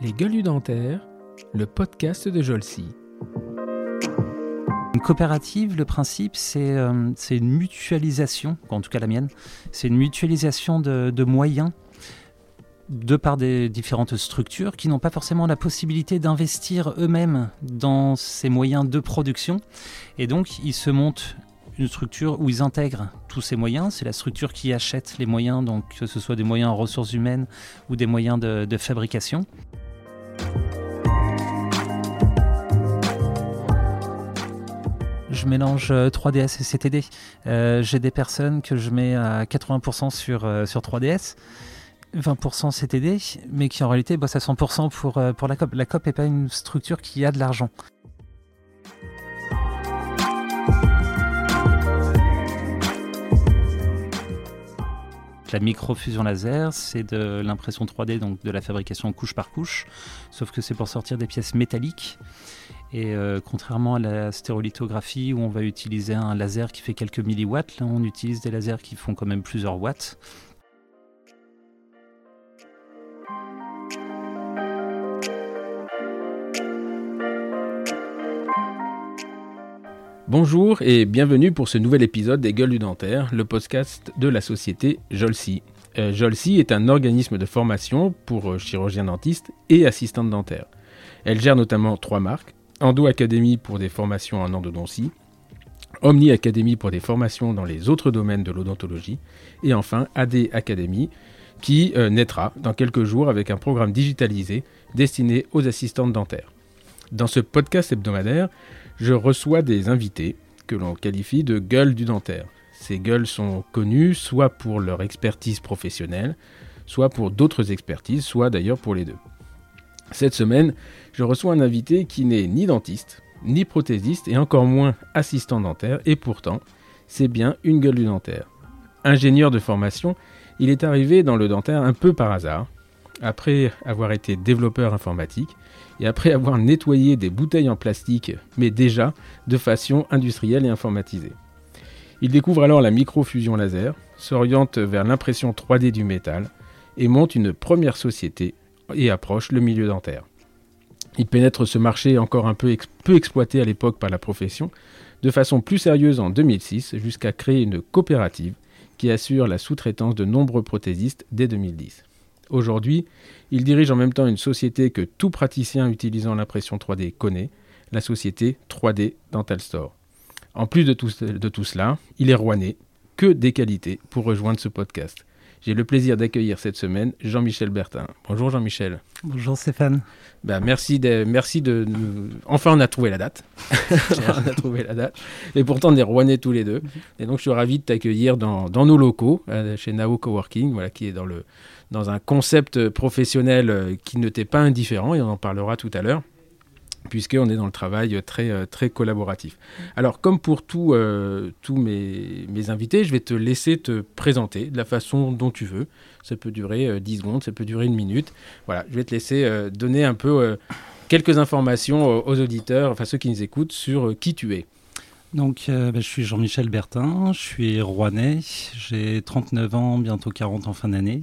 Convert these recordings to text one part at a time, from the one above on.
Les gueules dentaires, le podcast de Jolcy. Une coopérative, le principe, c'est euh, une mutualisation, en tout cas la mienne, c'est une mutualisation de, de moyens de par des différentes structures qui n'ont pas forcément la possibilité d'investir eux-mêmes dans ces moyens de production. Et donc, ils se montent une structure où ils intègrent tous ces moyens. C'est la structure qui achète les moyens, donc que ce soit des moyens en ressources humaines ou des moyens de, fabrication. je mélange 3DS et CTD. Euh, J'ai des personnes que je mets à 80% sur, euh, sur 3DS, 20% CTD, mais qui en réalité bossent à 100% pour, euh, pour la COP. La COP n'est pas une structure qui a de l'argent. La microfusion laser, c'est de l'impression 3D, donc de la fabrication couche par couche, sauf que c'est pour sortir des pièces métalliques. Et euh, contrairement à la stérolithographie où on va utiliser un laser qui fait quelques milliwatts, là on utilise des lasers qui font quand même plusieurs watts. Bonjour et bienvenue pour ce nouvel épisode des Gueules du Dentaire, le podcast de la société Jolcy. Euh, Jolcy est un organisme de formation pour euh, chirurgiens dentistes et assistantes dentaires. Elle gère notamment trois marques Endo Academy pour des formations en endodontie, Omni Academy pour des formations dans les autres domaines de l'odontologie, et enfin AD Academy qui euh, naîtra dans quelques jours avec un programme digitalisé destiné aux assistantes dentaires. Dans ce podcast hebdomadaire, je reçois des invités que l'on qualifie de gueules du dentaire. Ces gueules sont connues soit pour leur expertise professionnelle, soit pour d'autres expertises, soit d'ailleurs pour les deux. Cette semaine, je reçois un invité qui n'est ni dentiste, ni prothésiste et encore moins assistant dentaire, et pourtant, c'est bien une gueule du dentaire. Ingénieur de formation, il est arrivé dans le dentaire un peu par hasard, après avoir été développeur informatique et après avoir nettoyé des bouteilles en plastique, mais déjà de façon industrielle et informatisée. Il découvre alors la microfusion laser, s'oriente vers l'impression 3D du métal et monte une première société et approche le milieu dentaire. Il pénètre ce marché encore un peu, peu exploité à l'époque par la profession, de façon plus sérieuse en 2006, jusqu'à créer une coopérative qui assure la sous-traitance de nombreux prothésistes dès 2010. Aujourd'hui, il dirige en même temps une société que tout praticien utilisant l'impression 3D connaît, la société 3D Dental Store. En plus de tout, cela, il est rouennais, que des qualités pour rejoindre ce podcast. J'ai le plaisir d'accueillir cette semaine Jean-Michel Bertin. Bonjour Jean-Michel. Bonjour Stéphane. Ben, merci de, merci de nous... Enfin, on a trouvé la date. on a trouvé la date. Et pourtant, on est rouennais tous les deux. Et donc, je suis ravi de t'accueillir dans, dans, nos locaux, euh, chez Nao Coworking, voilà, qui est dans, le, dans un concept professionnel euh, qui ne t'est pas indifférent, et on en parlera tout à l'heure puisqu'on est dans le travail très, très collaboratif. Alors, comme pour tous euh, tous mes, mes, invités, je vais te laisser te présenter de la façon dont tu veux. Ça peut durer euh, 10 secondes, ça peut durer une minute. Voilà, je vais te laisser euh, donner un peu euh, quelques informations aux auditeurs, enfin ceux qui nous écoutent, sur qui tu es. Donc, bah, je suis Jean-Michel Bertin, je suis rouennais, j'ai 39 ans, bientôt 40 en fin d'année.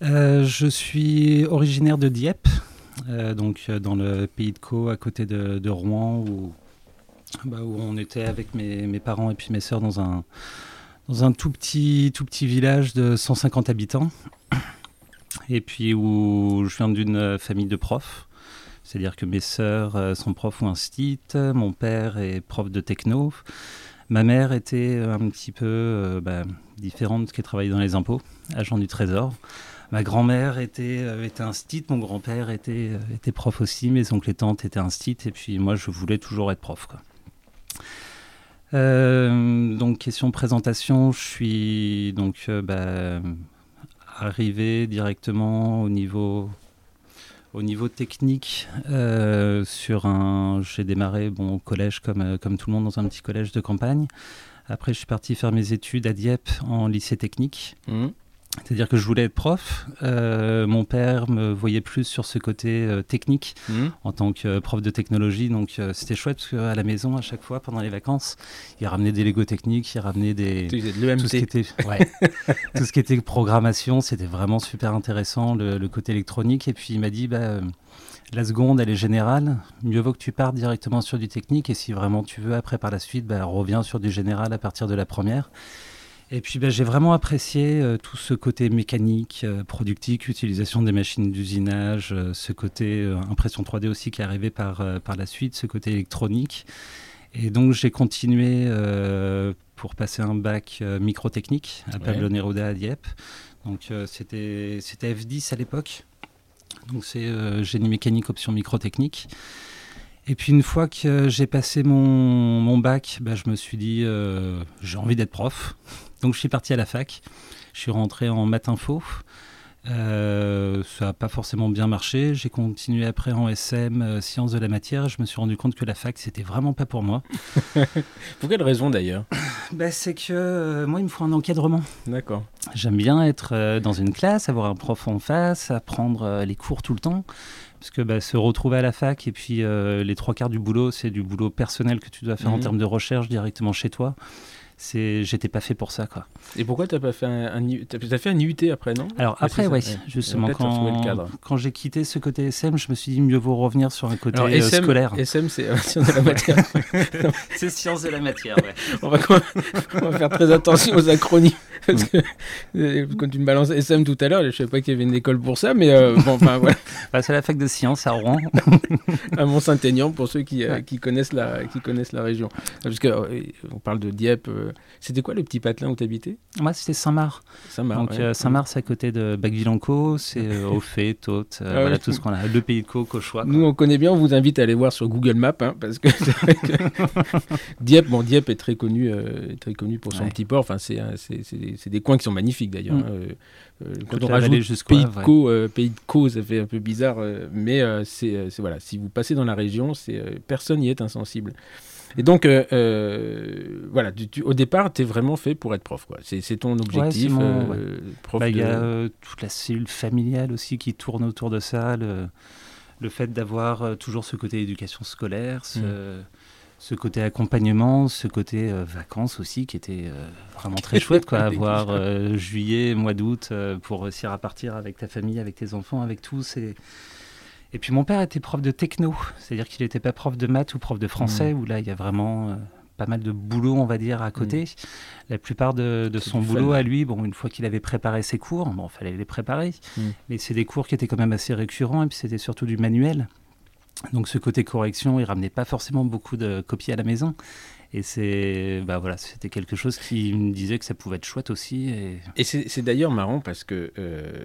je suis originaire de Dieppe, euh, donc dans le pays de Caux, à côté de, Rouen, où, bah, où, on était avec mes, parents et puis mes sœurs dans un, dans un tout, petit, tout petit village de 150 habitants. Et puis où je viens d'une famille de profs. C'est-à-dire que mes sœurs sont profs ou instit, mon père est prof de techno. Ma mère était un petit peu euh, bah, différente, qui travaillait dans les impôts, agent du trésor. Ma grand-mère était, euh, était mon grand-père était, euh, était prof aussi, mes oncles et tantes étaient instit, et puis moi je voulais toujours être prof. Euh, donc question présentation, je suis donc euh, bah, arrivé directement au niveau au niveau technique sur un j'ai démarré bon au collège comme comme tout le monde dans un petit collège de campagne. Après je suis parti faire mes études à Dieppe en lycée technique. Mmh. C'est-à-dire que je voulais être prof. Euh, mon père me voyait plus sur ce côté euh, technique Mmh. en tant que prof de technologie. Donc euh, c'était chouette parce qu'à la maison, à chaque fois, pendant les vacances, il ramenait des Lego techniques, il ramenait des... Tu faisais de Tout ce, qui était, ouais. tout ce qui était programmation, c'était vraiment super intéressant, le, le côté électronique. Et puis il m'a dit, bah, euh, la seconde, elle est générale. Mieux vaut que tu partes directement sur du technique. Et si vraiment tu veux, après par la suite, bah, reviens sur du général à partir de la première. Et puis bah, j'ai vraiment apprécié euh, tout ce côté mécanique, euh, productique, utilisation des machines d'usinage, euh, ce côté impression 3D aussi qui est arrivé par, par la suite, ce côté électronique. Et donc j'ai continué pour passer un bac microtechnique à Ouais. Pablo Neruda à Dieppe. Donc c'était c'était F10 à l'époque. Donc c'est génie mécanique option microtechnique. Et puis une fois que j'ai passé mon, mon bac, bah, je me suis dit j'ai envie d'être prof. Donc je suis parti à la fac. Je suis rentré en maths info. Euh, ça n'a pas forcément bien marché. J'ai continué après en SM, euh, sciences de la matière. Je me suis rendu compte que la fac, c'était vraiment pas pour moi. Pour quelle raison d'ailleurs? Bah, c'est que euh, moi, il me faut un encadrement. D'accord. J'aime bien être dans une classe, avoir un prof en face, apprendre les cours tout le temps. Parce que bah, se retrouver à la fac et puis les trois quarts du boulot, c'est du boulot personnel que tu dois faire en Mhm. termes de recherche directement chez toi. C'est, j'étais pas fait pour ça, quoi. Et pourquoi t'as pas fait un, un I- t'as fait un IUT après, non? Alors Ouais, après, c'est ça, oui, ouais. justement, quand, quand j'ai quitté ce côté SM, je me suis dit mieux vaut revenir sur un côté Alors, euh, SM, scolaire. SM, c'est euh, sciences de la matière. C'est sciences de la matière, ouais. on, va, on va faire très attention aux acronymes. Parce que euh, quand tu me balances SM tout à l'heure, je savais pas qu'il y avait une école pour ça, mais euh, bon, enfin voilà, Bah, c'est la fac de sciences à Rouen. à Mont-Saint-Aignan pour ceux qui, euh, Ouais. qui connaissent la qui connaissent la région. Parce que euh, on parle de Dieppe. C'était quoi le petit patelin où t'habitais? Moi, c'était Saint-Marc. Saint-Marc. Donc ouais. euh, Saint-Marc, c'est à côté de Bacqueville-en-Caux, c'est euh, au fait, Tôte, euh, Ah voilà tout ce qu'on a. Le pays de Caux, Cauchois. Nous, on connaît bien, on vous invite à aller voir sur Google Maps, hein, parce que, c'est vrai que Dieppe, bon, Dieppe est très connu, très connu pour son Ouais. petit port. Enfin, c'est, c'est, c'est des, c'est des coins qui sont magnifiques d'ailleurs. Mm. hein. Euh, quand on rajoute pays de, euh, pays de Caux, ça fait un peu bizarre, euh, mais c'est, c'est- voilà, si vous passez dans la région, c'est, personne n'y est insensible. Et donc, euh, euh, voilà, tu- tu- au départ, tu es vraiment fait pour être prof. Quoi. C'est, c'est ton objectif, euh, Bah, Il de- y a toute la cellule familiale aussi qui tourne autour de ça. Le, le fait d'avoir toujours ce côté éducation scolaire, ce, Mm. ce côté accompagnement, ce côté vacances aussi qui était vraiment très chouette. Quoi, avoir juillet, mois d'août pour réussir à partir avec ta famille, avec tes enfants, avec tous. Et, et puis mon père était prof de techno, c'est-à-dire qu'il n'était pas prof de maths ou prof de français, où là il y a vraiment euh, pas mal de boulot, on va dire, à côté. La plupart de, son boulot fun. à lui, bon, une fois qu'il avait préparé ses cours, bon, fallait les préparer, Mm. mais c'est des cours qui étaient quand même assez récurrents, et puis c'était surtout du manuel. Donc ce côté correction, il ramenait pas forcément beaucoup de copies à la maison. Et c'est, bah voilà, c'était quelque chose qui me disait que ça pouvait être chouette aussi. Et... C'est d'ailleurs marrant parce que euh,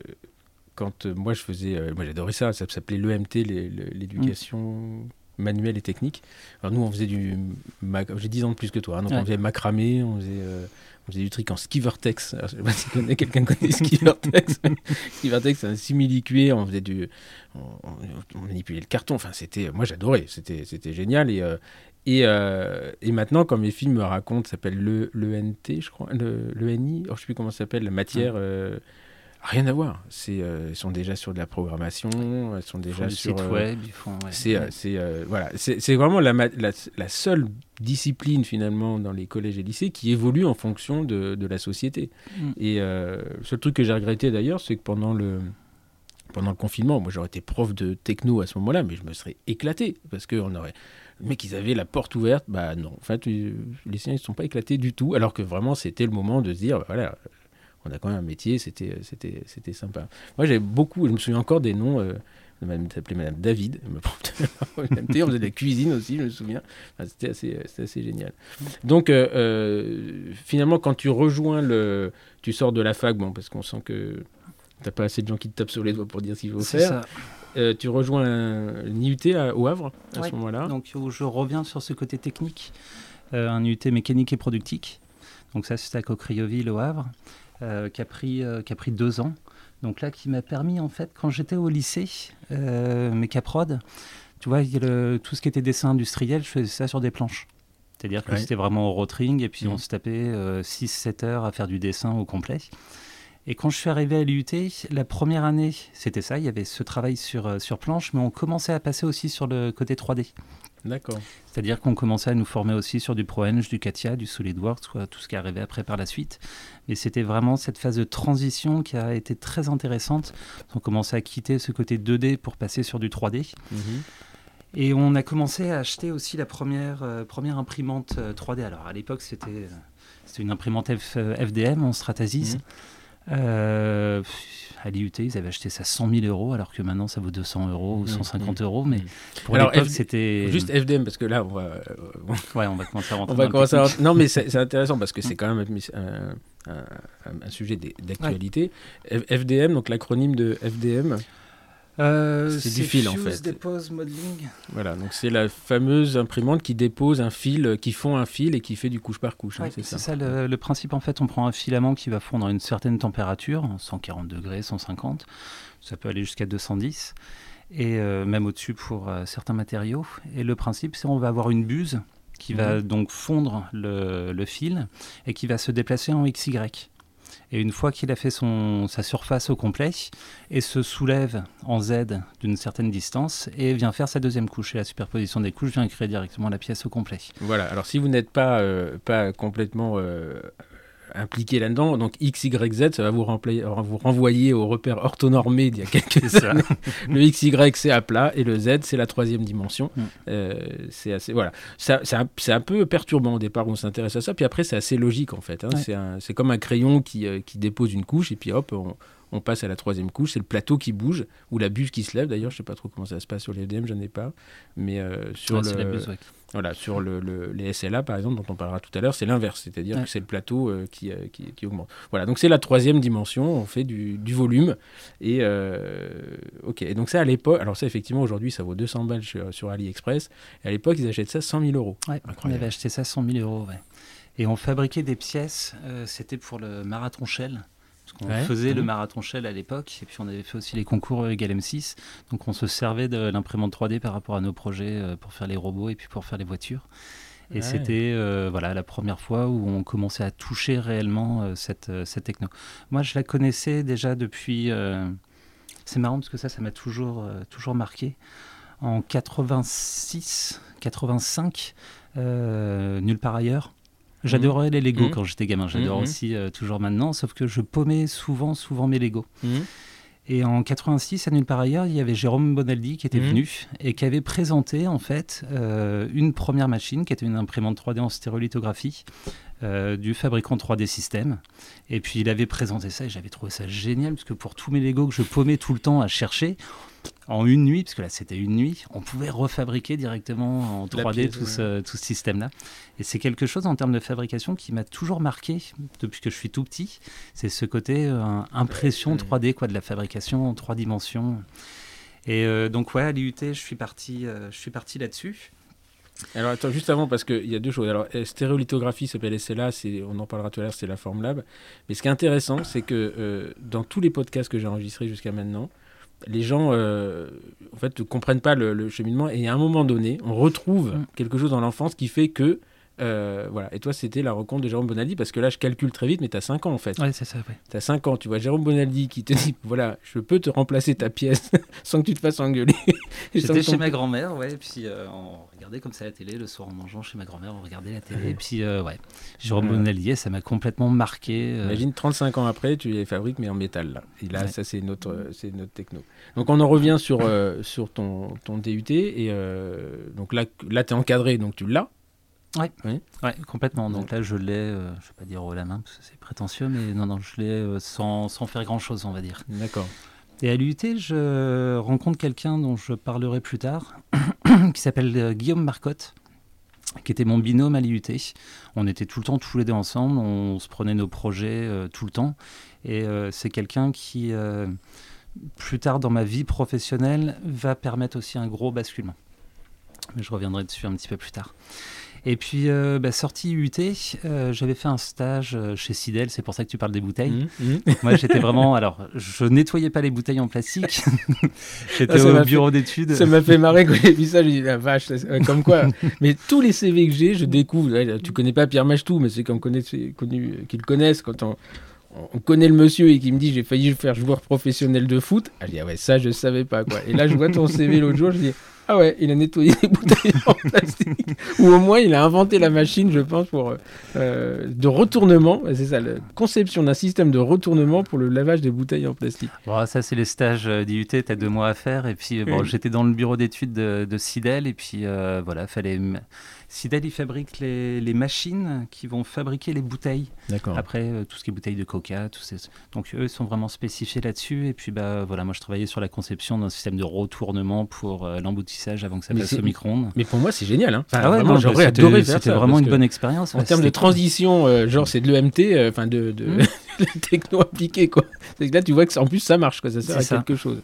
quand euh, moi je faisais, euh, moi j'adorais ça, ça s'appelait l'EMT, le- l'éducation manuelle et technique. Alors nous on faisait du, j'ai 10 ans de plus que toi, hein, donc Ouais. on faisait macramé, on faisait, euh, on faisait du trick en skivertex. Alors, je sais pas si quelqu'un connaît skivertex. skivertex c'est un simili-cuir, on faisait du, on, manipulait le carton. Enfin c'était, moi j'adorais, c'était, c'était génial et euh, et, euh, et maintenant, comme mes films me racontent, ça s'appelle le, l'ENT, je crois, le, l'ENI, oh, je sais plus comment ça s'appelle, la matière, euh, rien à voir. C'est, euh, ils sont déjà sur de la programmation, ils sont Ils font déjà sur. site euh, web, ils font. ouais. c'est, euh, c'est, euh, voilà, c'est, c'est vraiment la, ma- la, la seule discipline finalement dans les collèges et lycées qui évolue en fonction de, de la société. Mm. Et euh, le seul truc que j'ai regretté d'ailleurs, c'est que pendant le, pendant le confinement, moi j'aurais été prof de techno à ce moment-là, mais je me serais éclaté parce qu'on aurait. Les mecs, ils avaient la porte ouverte. Bah non, en fait, euh, les siens, ne sont pas éclatés du tout. Alors que vraiment, c'était le moment de se dire, bah, voilà, on a quand même un métier, c'était, c'était, c'était sympa. Moi, j'avais beaucoup, je me souviens encore des noms. Euh, madame s'appelait Madame David, on faisait de la cuisine aussi, je me souviens. Enfin, c'était, assez, c'était assez génial. Donc, euh, euh, finalement, quand tu rejoins le. Tu sors de la fac, bon, parce qu'on sent que t'as pas assez de gens qui te tapent sur les doigts pour dire ce qu'il faut C'est faire. ça. Euh, tu rejoins IUT à- au Havre à Ouais. ce moment-là. Donc où je reviens sur ce côté technique, euh, un UT mécanique et productique. Donc ça c'était à Cocrioville au Havre, euh, qui, a pris, euh, qui a pris deux ans. Donc là qui m'a permis en fait quand j'étais au lycée, euh, mes caprod, tu vois, le- tout ce qui était dessin industriel, je faisais ça sur des planches. C'est-à-dire que Ouais. c'était vraiment au rotring et puis on se tapait 6-7 heures à faire du dessin au complet. Et quand je suis arrivé à l'IUT, la première année, c'était ça, il y avait ce travail sur, euh, sur planche, mais on commençait à passer aussi sur le côté 3D. D'accord. C'est-à-dire qu'on commençait à nous former aussi sur du ProEng, du Katia, du SolidWorks, tout ce qui est arrivé après par la suite. Mais c'était vraiment cette phase de transition qui a été très intéressante. On commençait à quitter ce côté 2D pour passer sur du 3D. Mhm. Et on a commencé à acheter aussi la première, euh, première imprimante 3D. Alors à l'époque, c'était c'était une imprimante FDM en Stratasys. Mhm. Euh, à l'IUT, ils avaient acheté ça 100 000 euros, alors que maintenant ça vaut 200 euros ou 150 mhm. euros. Mais mhm. pour l'époque, c'était. Juste FDM, parce que là, on va. Euh, ouais, on va commencer à rentrer. on va commencer à Non, mais c'est intéressant parce que c'est quand même un, un sujet d'actualité. FDM, donc l'acronyme de FDM. Euh, c'est du fil en fait. Modeling. Voilà, donc c'est la fameuse imprimante qui dépose un fil, euh, qui fond un fil et qui fait du couche par couche. Hein, c'est ça, le, principe en fait. On prend un filament qui va fondre à une certaine température, 140 degrés, 150, ça peut aller jusqu'à 210, et euh, même au-dessus pour certains matériaux. Et le principe, c'est on va avoir une buse qui va mhm. donc fondre le, le, fil et qui va se déplacer en XY. Et une fois qu'il a fait son, sa surface au complet, et se soulève en Z d'une certaine distance et vient faire sa deuxième couche. Et la superposition des couches vient créer directement la pièce au complet. Voilà, alors si vous n'êtes pas, euh, pas complètement euh, impliqué là-dedans. Donc X, Y, Z, ça va vous, vous renvoyer au repère orthonormé d'il y a quelques années. le X, Y, c'est à plat et le Z, c'est la troisième dimension. Mm. Euh, c'est assez, voilà. c'est un, peu perturbant au départ où on s'intéresse à ça, puis après c'est assez logique en fait. Hein. C'est comme un crayon qui, euh, qui, dépose une couche et puis hop, on, on passe à la troisième couche, c'est le plateau qui bouge, ou la buse qui se lève. D'ailleurs, je ne sais pas trop comment ça se passe sur les FDM, je n'en ai pas. Mais euh, sur, le, voilà, sur le, les SLA, par exemple, dont on parlera tout à l'heure, c'est l'inverse, c'est-à-dire que c'est le plateau euh, qui, euh, qui, qui, augmente. Voilà, donc c'est la troisième dimension, on fait du, du volume. Et ok, et donc ça à l'époque, alors ça effectivement aujourd'hui ça vaut 200 balles sur, AliExpress, et à l'époque ils achètent ça 100 000 euros. Ouais, on avait acheté ça 100 000 euros, ouais. Et on fabriquait des pièces, c'était pour le marathon Shell. On faisait le mhm. marathon Shell à l'époque, et puis on avait fait aussi les concours Egal M6. Donc on se servait de l'imprimante 3D par rapport à nos projets euh, pour faire les robots et puis pour faire les voitures. Et c'était euh, voilà la première fois où on commençait à toucher réellement euh, cette, cette techno. Moi, je la connaissais déjà depuis. c'est marrant parce que ça, ça m'a toujours, toujours marqué. En 86, 85, nulle part ailleurs. J'adorais les Lego mmh. quand j'étais gamin. J'adore mmh. aussi euh, toujours maintenant, sauf que je paumais souvent, souvent mes Lego. Mmh. Et en 86, à nulle part ailleurs, il y avait Jérôme Bonaldi qui était venu et qui avait présenté en fait euh, une première machine qui était une imprimante 3D en stérolithographie euh, du fabricant 3D System. Et puis il avait présenté ça et j'avais trouvé ça génial parce que pour tous mes Lego que je paumais tout le temps à chercher, en une nuit, parce que là c'était une nuit, on pouvait refabriquer directement en 3D tout, ce, tout, ce, système-là. Et c'est quelque chose en termes de fabrication qui m'a toujours marqué depuis que je suis tout petit. C'est ce côté euh, impression 3D, quoi, de la fabrication en trois dimensions. Et euh, donc ouais, à l'IUT, je suis parti, euh, je suis parti là-dessus. Alors attends, juste avant, parce qu'il y a deux choses. Alors, stéréolithographie s'appelle SLA, on en parlera tout à l'heure, c'est la Formlab. Mais ce qui est intéressant, c'est que dans tous les podcasts que j'ai enregistrés jusqu'à maintenant, les gens euh, en fait ne comprennent pas le, cheminement et à un moment donné on retrouve mm. quelque chose dans l'enfance qui fait que euh, voilà. Et toi, c'était la rencontre de Jérôme Bonaldi, parce que là, je calcule très vite, mais tu as 5 ans en fait. Ouais, c'est ça, Tu as 5 ans, tu vois Jérôme Bonaldi qui te dit voilà, je peux te remplacer ta pièce sans que tu te fasses engueuler. J'étais chez ma grand-mère, ouais, et puis euh, on regardait comme ça la télé le soir en mangeant chez ma grand-mère, on regardait la télé, et puis euh, ouais, Jérôme Bonaldi, ça m'a complètement marqué. Imagine 35 ans après, tu les fabriques, mais en métal. Là. Et là, ça, c'est notre, c'est notre techno. Donc, on en revient sur, sur ton, ton DUT, et donc là, là tu es encadré, donc tu l'as. Ouais. Oui, ouais, complètement. Donc là, je l'ai, euh, je ne vais pas dire haut la main parce que c'est prétentieux, mais non, non, je l'ai euh, sans, sans, faire grand-chose, on va dire. D'accord. Et à l'UT, je rencontre quelqu'un dont je parlerai plus tard, qui s'appelle euh, Guillaume Marcotte, qui était mon binôme à l'IUT. On était tout le temps tous les deux ensemble, on se prenait nos projets tout le temps. Et c'est quelqu'un qui, plus tard dans ma vie professionnelle, va permettre aussi un gros basculement. Mais je reviendrai dessus un petit peu plus tard. Et puis, euh, bah, sortie UT, euh, j'avais fait un stage euh, chez Sidel, c'est pour ça que tu parles des bouteilles. Mmh, mmh. Moi, j'étais vraiment. Alors, je nettoyais pas les bouteilles en plastique. j'étais ah, au bureau d'études. Ça m'a fait marrer quand j'ai vu ça. J'ai dit, la vache, comme quoi. mais tous les CV que j'ai, je découvre. Tu connais pas Pierre Machtou, mais c'est comme qu'ils connaissent quand on on connaît le monsieur et qui me dit j'ai failli faire joueur professionnel de foot, ah, je dis ah ouais ça je savais pas quoi. Et là je vois ton CV l'autre jour, je dis ah ouais il a nettoyé des bouteilles en plastique. Ou au moins il a inventé la machine je pense pour euh, de retournement, c'est ça la conception d'un système de retournement pour le lavage des bouteilles en plastique. Bon, ça c'est les stages d'IUT, tu as deux mois à faire. Et puis bon, j'étais dans le bureau d'études de, de Sidel. Et puis euh, voilà fallait Sidel, il fabrique les, machines qui vont fabriquer les bouteilles. D'accord. Après, euh, tout ce qui est bouteilles de coca, tout ces... donc eux sont vraiment spécifiés là-dessus. Et puis, bah, voilà, moi, je travaillais sur la conception d'un système de retournement pour euh, l'emboutissage avant que ça passe au micro-ondes. Mais pour moi, c'est génial. Hein. ah ouais, j'aurais adoré faire C'était vraiment une bonne expérience. En termes de transition, euh, genre, c'est de l'EMT, enfin, de, de... Hmm. techno appliqué, quoi. Là, tu vois que en plus, ça marche, quoi. Ça sert à quelque chose.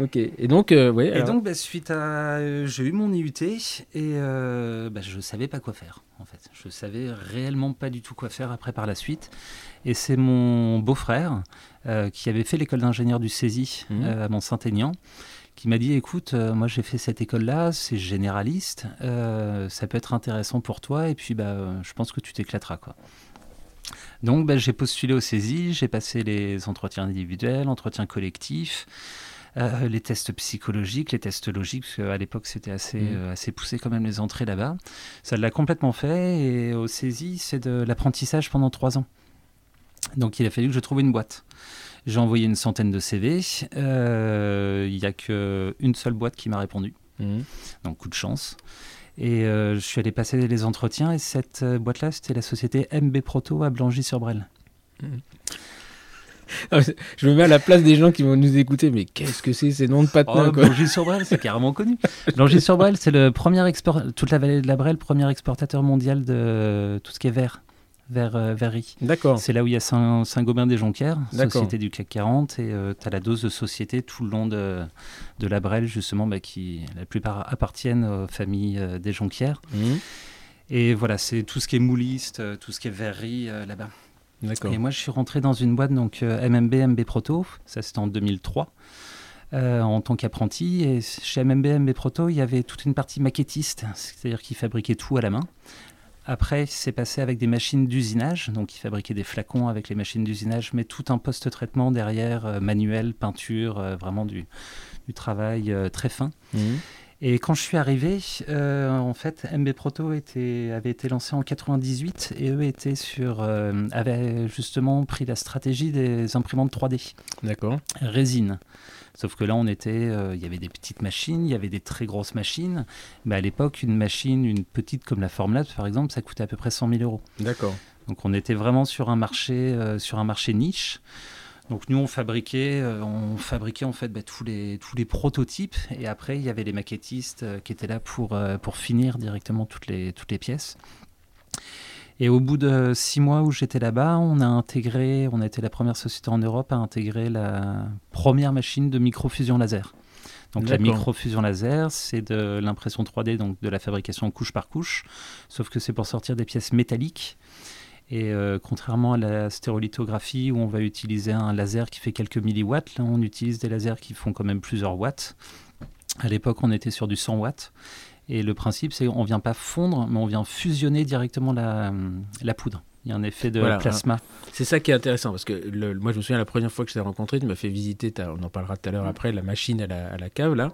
Ok. Et donc, euh, ouais, Et donc, bah, suite à, euh, j'ai eu mon IUT et euh, bah, je savais pas quoi faire. En fait, je savais réellement pas du tout quoi faire après par la suite. Et c'est mon beau-frère euh, qui avait fait l'école d'ingénieur du CESI mmh. à Mont-Saint-Aignan qui m'a dit écoute, moi j'ai fait cette école-là, c'est généraliste, ça peut être intéressant pour toi et puis bah, je pense que tu t'éclateras quoi. Donc bah, j'ai postulé au CESI, j'ai passé les entretiens individuels, entretiens collectifs. Euh, les tests psychologiques, les tests logiques, parce qu'à l'époque c'était assez, mm. euh, assez poussé quand même les entrées là-bas. Ça l'a complètement fait et au CESI c'est de l'apprentissage pendant trois ans. Donc il a fallu que je trouve une boîte. J'ai envoyé une centaine de CV. Euh, il n'y a qu'une seule boîte qui m'a répondu. Mm. Donc coup de chance. Et je suis allé passer les entretiens et cette boîte-là, c'était la société MB Proto à Blangy-sur-Brel. Je me mets à la place des gens qui vont nous écouter, mais qu'est-ce que c'est ces noms de patins oh, sur brel c'est carrément connu. sur brel c'est le premier export, toute la vallée de la Brel, premier exportateur mondial de tout ce qui est vert vers euh, D'accord. C'est là où il y a Saint-Gobain des Jonquières, société du CAC 40, et euh, tu as la dose de société tout le long de, de la Brel, justement, bah, qui la plupart appartiennent aux familles euh, des Jonquières. Mmh. Et voilà, c'est tout ce qui est mouliste, tout ce qui est verrerie là-bas. Et moi, je suis rentré dans une boîte, donc MMB, MB Proto, ça c'était en 2003. Euh, en tant qu'apprenti. Et chez MMB, MB Proto, il y avait toute une partie maquettiste, c'est-à-dire qu'ils fabriquaient tout à la main. Après, c'est passé avec des machines d'usinage, donc ils fabriquaient des flacons avec les machines d'usinage, mais tout un post-traitement derrière, euh, manuel, peinture, euh, vraiment du, du travail très fin. Mmh. Et quand je suis arrivé, euh, en fait, MB Proto était, avait été lancé en 98 et eux étaient sur, euh, avaient justement pris la stratégie des imprimantes 3D. D'accord. Résine. Sauf que là, on était, euh, il y avait des petites machines, il y avait des très grosses machines. Mais à l'époque, une machine, une petite comme la Formlab, par exemple, ça coûtait à peu près 100 000 euros. D'accord. Donc on était vraiment sur un marché, sur un marché niche. Donc nous on fabriquait, euh, on fabriquait en fait bah, tous les tous les prototypes et après il y avait les maquettistes euh, qui étaient là pour euh, pour finir directement toutes les toutes les pièces. Et au bout de six mois où j'étais là-bas, on a intégré, on a été la première société en Europe à intégrer la première machine de microfusion laser. Donc la microfusion laser, c'est de l'impression 3D, donc de la fabrication couche par couche, sauf que c'est pour sortir des pièces métalliques et euh, contrairement à la stérolithographie où on va utiliser un laser qui fait quelques milliwatts, là on utilise des lasers qui font quand même plusieurs watts. À l'époque, on était sur du 100 watts. Et le principe, c'est qu'on ne vient pas fondre, mais on vient fusionner directement la, la poudre. Il y a un effet de plasma. C'est ça qui est intéressant, parce que le, moi, je me souviens la première fois que je t'ai rencontré, tu m'as fait visiter, on en parlera tout à l'heure après, la machine à la, à la cave, là.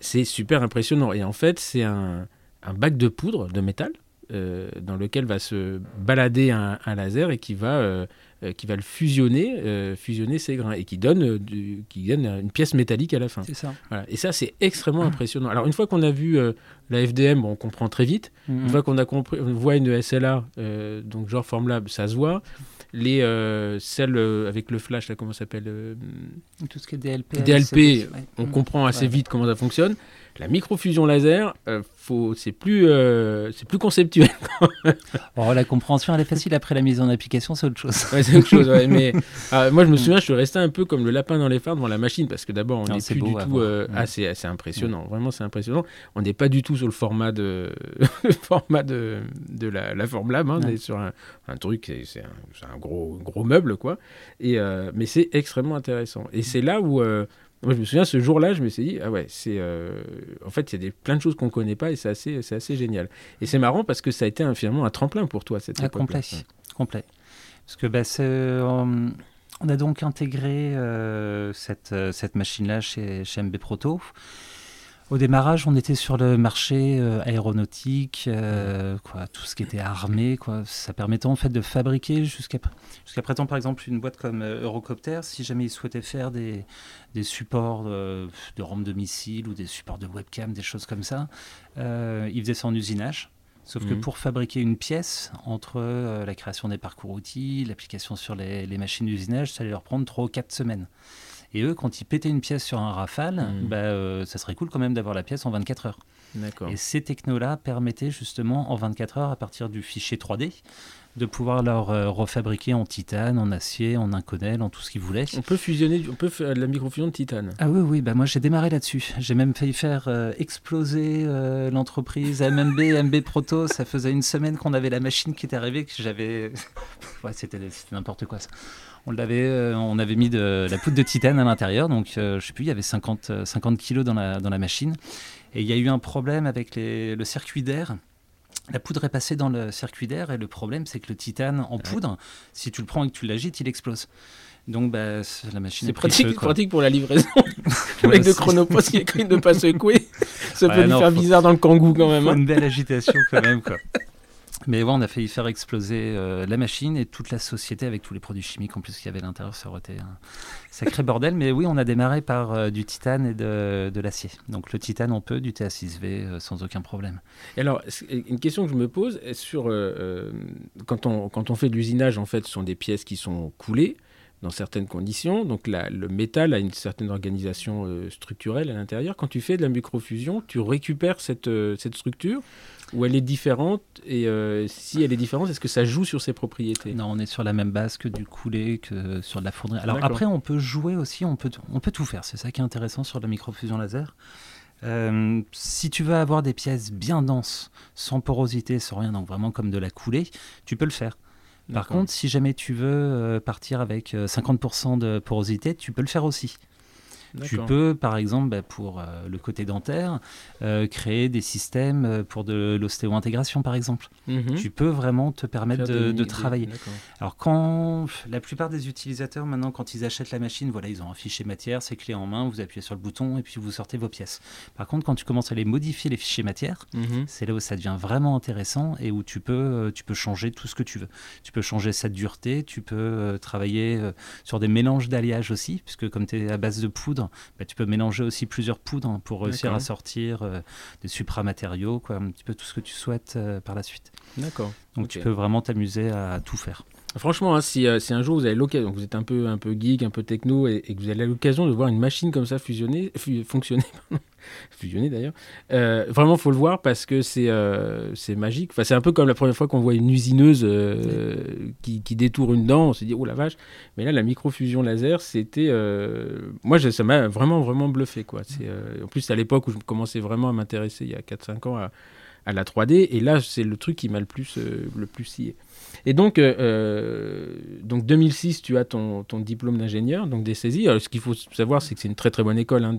C'est super impressionnant. Et en fait, c'est un, un bac de poudre de métal euh, dans lequel va se balader un, laser et qui va, euh, euh, qui va le fusionner, fusionner ses grains et qui donne, du, qui donne une pièce métallique à la fin. C'est ça. Et ça, c'est extrêmement impressionnant. Alors, une fois qu'on a vu la FDM, on comprend très vite. Mm-hmm. Une fois qu'on a compris, on voit une SLA, donc genre Formlab, ça se voit. Les celles avec le flash, là, comment ça s'appelle Tout ce qui est DLP. DLP, on comprend assez vite comment ça fonctionne. La microfusion laser, euh, c'est plus, euh, c'est plus conceptuel. oh, la compréhension, elle est facile. Après la mise en application, c'est autre chose. c'est autre chose. mais ah, moi, je me mm. souviens, je suis resté un peu comme le lapin dans les phares devant la machine parce que d'abord, on n'est plus du tout. Euh, mm. ah, c'est impressionnant. Mm. Vraiment, c'est impressionnant. On n'est pas du tout sur le format de, format de, de la, la Formlab. Hein. On est sur un, un truc, c'est un, un, gros, gros meuble, quoi. Et, mais c'est extrêmement intéressant. Et c'est là où moi, je me souviens, ce jour-là, je me suis dit, ah ouais, c'est. Euh, en fait, il y a des, plein de choses qu'on ne connaît pas et c'est assez, c'est assez génial. Et c'est marrant parce que ça a été un, finalement un tremplin pour toi, cette ah, Complet. complet. Parce que bah, on a donc intégré cette, cette machine-là chez, chez MB Proto. Au démarrage, on était sur le marché euh, aéronautique, euh, quoi, tout ce qui était armé. Quoi. Ça permettait en fait de fabriquer jusqu'à jusqu'à présent, par exemple, une boîte comme euh, Eurocopter, si jamais ils souhaitaient faire des, des supports de rampes de missiles ou des supports de webcam, des choses comme ça, ils faisaient ça en usinage. Sauf que mhm. pour fabriquer une pièce, entre la création des parcours outils, l'application sur les, les machines d'usinage, ça allait leur prendre 3 ou 4 semaines. Et eux, quand ils pétaient une pièce sur un rafale, hmm. bah, euh, ça serait cool quand même d'avoir la pièce en 24 heures. Et ces technos-là permettaient justement en 24 heures, à partir du fichier 3D, de pouvoir leur euh, refabriquer en titane, en acier, en inconel, en tout ce qu'ils voulaient. On peut fusionner, on peut faire de la microfusion de titane. Ah oui, oui, bah moi j'ai démarré là-dessus. J'ai même failli faire euh, exploser l'entreprise MMB, MB Proto. Ça faisait une semaine qu'on avait la machine qui était arrivée, que j'avais. ouais, c'était n'importe quoi ça. On, l'avait, euh, on avait mis de, la poudre de titane à l'intérieur, donc euh, je sais plus, il y avait 50, 50 euh, kilos dans la, dans la machine. Et il y a eu un problème avec le circuit d'air. La poudre est passée dans le circuit d'air et le problème c'est que le titane en poudre, si tu le prends et que tu l'agites, il explose. Donc bah, la machine c'est pratique, pratique pour la livraison. le mec de Chronopost qui écrit de ne pas secouer, ça peut lui faire bizarre dans le kangou quand même. Hein. Une belle agitation quand même quoi. Mais ouais, on a failli faire exploser euh, la machine et toute la société avec tous les produits chimiques en plus qu'il y avait à l'intérieur. Ça aurait été un sacré bordel. Mais oui, on a démarré par euh, du titane et de, l'acier. Donc le titane, on peut, du TA6V euh, sans aucun problème. Alors, une question que je me pose, sur, quand, on, quand on fait de l'usinage, en fait, ce sont des pièces qui sont coulées dans certaines conditions. Donc le métal a une certaine organisation structurelle à l'intérieur. Quand tu fais de la microfusion, tu récupères cette, cette structure ou elle est différente Et euh, si elle est différente, est-ce que ça joue sur ses propriétés? Non, on est sur la même base que du coulé, que sur de la fonderie. Alors après, on peut jouer aussi, on peut, on peut tout faire. C'est ça qui est intéressant sur la microfusion laser. Euh, si tu veux avoir des pièces bien denses, sans porosité, sans rien, donc vraiment comme de la coulée, tu peux le faire. Par contre, si jamais tu veux euh, partir avec 50% de porosité, tu peux le faire aussi. Tu peux, par exemple, bah, pour euh, le côté dentaire, euh, créer des systèmes euh, pour de l'ostéo-intégration, par exemple. Mhm. Tu peux vraiment te permettre de, travailler. Alors, quand la plupart des utilisateurs, maintenant, quand ils achètent la machine, voilà, ils ont un fichier matière, c'est clé en main, vous appuyez sur le bouton et puis vous sortez vos pièces. Par contre, quand tu commences à les modifier, les fichiers matière, mhm. c'est là où ça devient vraiment intéressant et où tu peux, tu peux changer tout ce que tu veux. Tu peux changer sa dureté, tu peux travailler sur des mélanges d'alliages aussi, puisque comme tu es à base de poudre, bah, tu peux mélanger aussi plusieurs poudres pour réussir à sortir euh, des supramatériaux, quoi, un petit peu tout ce que tu souhaites euh, par la suite. D'accord. Donc tu peux vraiment t'amuser à tout faire. Franchement, hein, euh, si, un jour vous avez l'occasion, vous êtes un peu, un peu geek, un peu techno, et, que vous avez l'occasion de voir une machine comme ça fusionner, fonctionner, fusionner d'ailleurs, euh, vraiment faut le voir parce que c'est euh, c'est magique. Enfin, c'est un peu comme la première fois qu'on voit une usineuse qui, qui, détourne une dent, on se dit oh la vache. Mais là, la microfusion laser, c'était, moi, ça m'a vraiment vraiment bluffé quoi. En plus à l'époque où je commençais vraiment à m'intéresser il y a 4-5 ans à, à, la 3D, et là c'est le truc qui m'a le plus le plus scié. Et donc, euh, euh, donc 2006, tu as ton, diplôme d'ingénieur, donc des saisies. ce qu'il faut savoir, c'est que c'est une très très bonne école hein,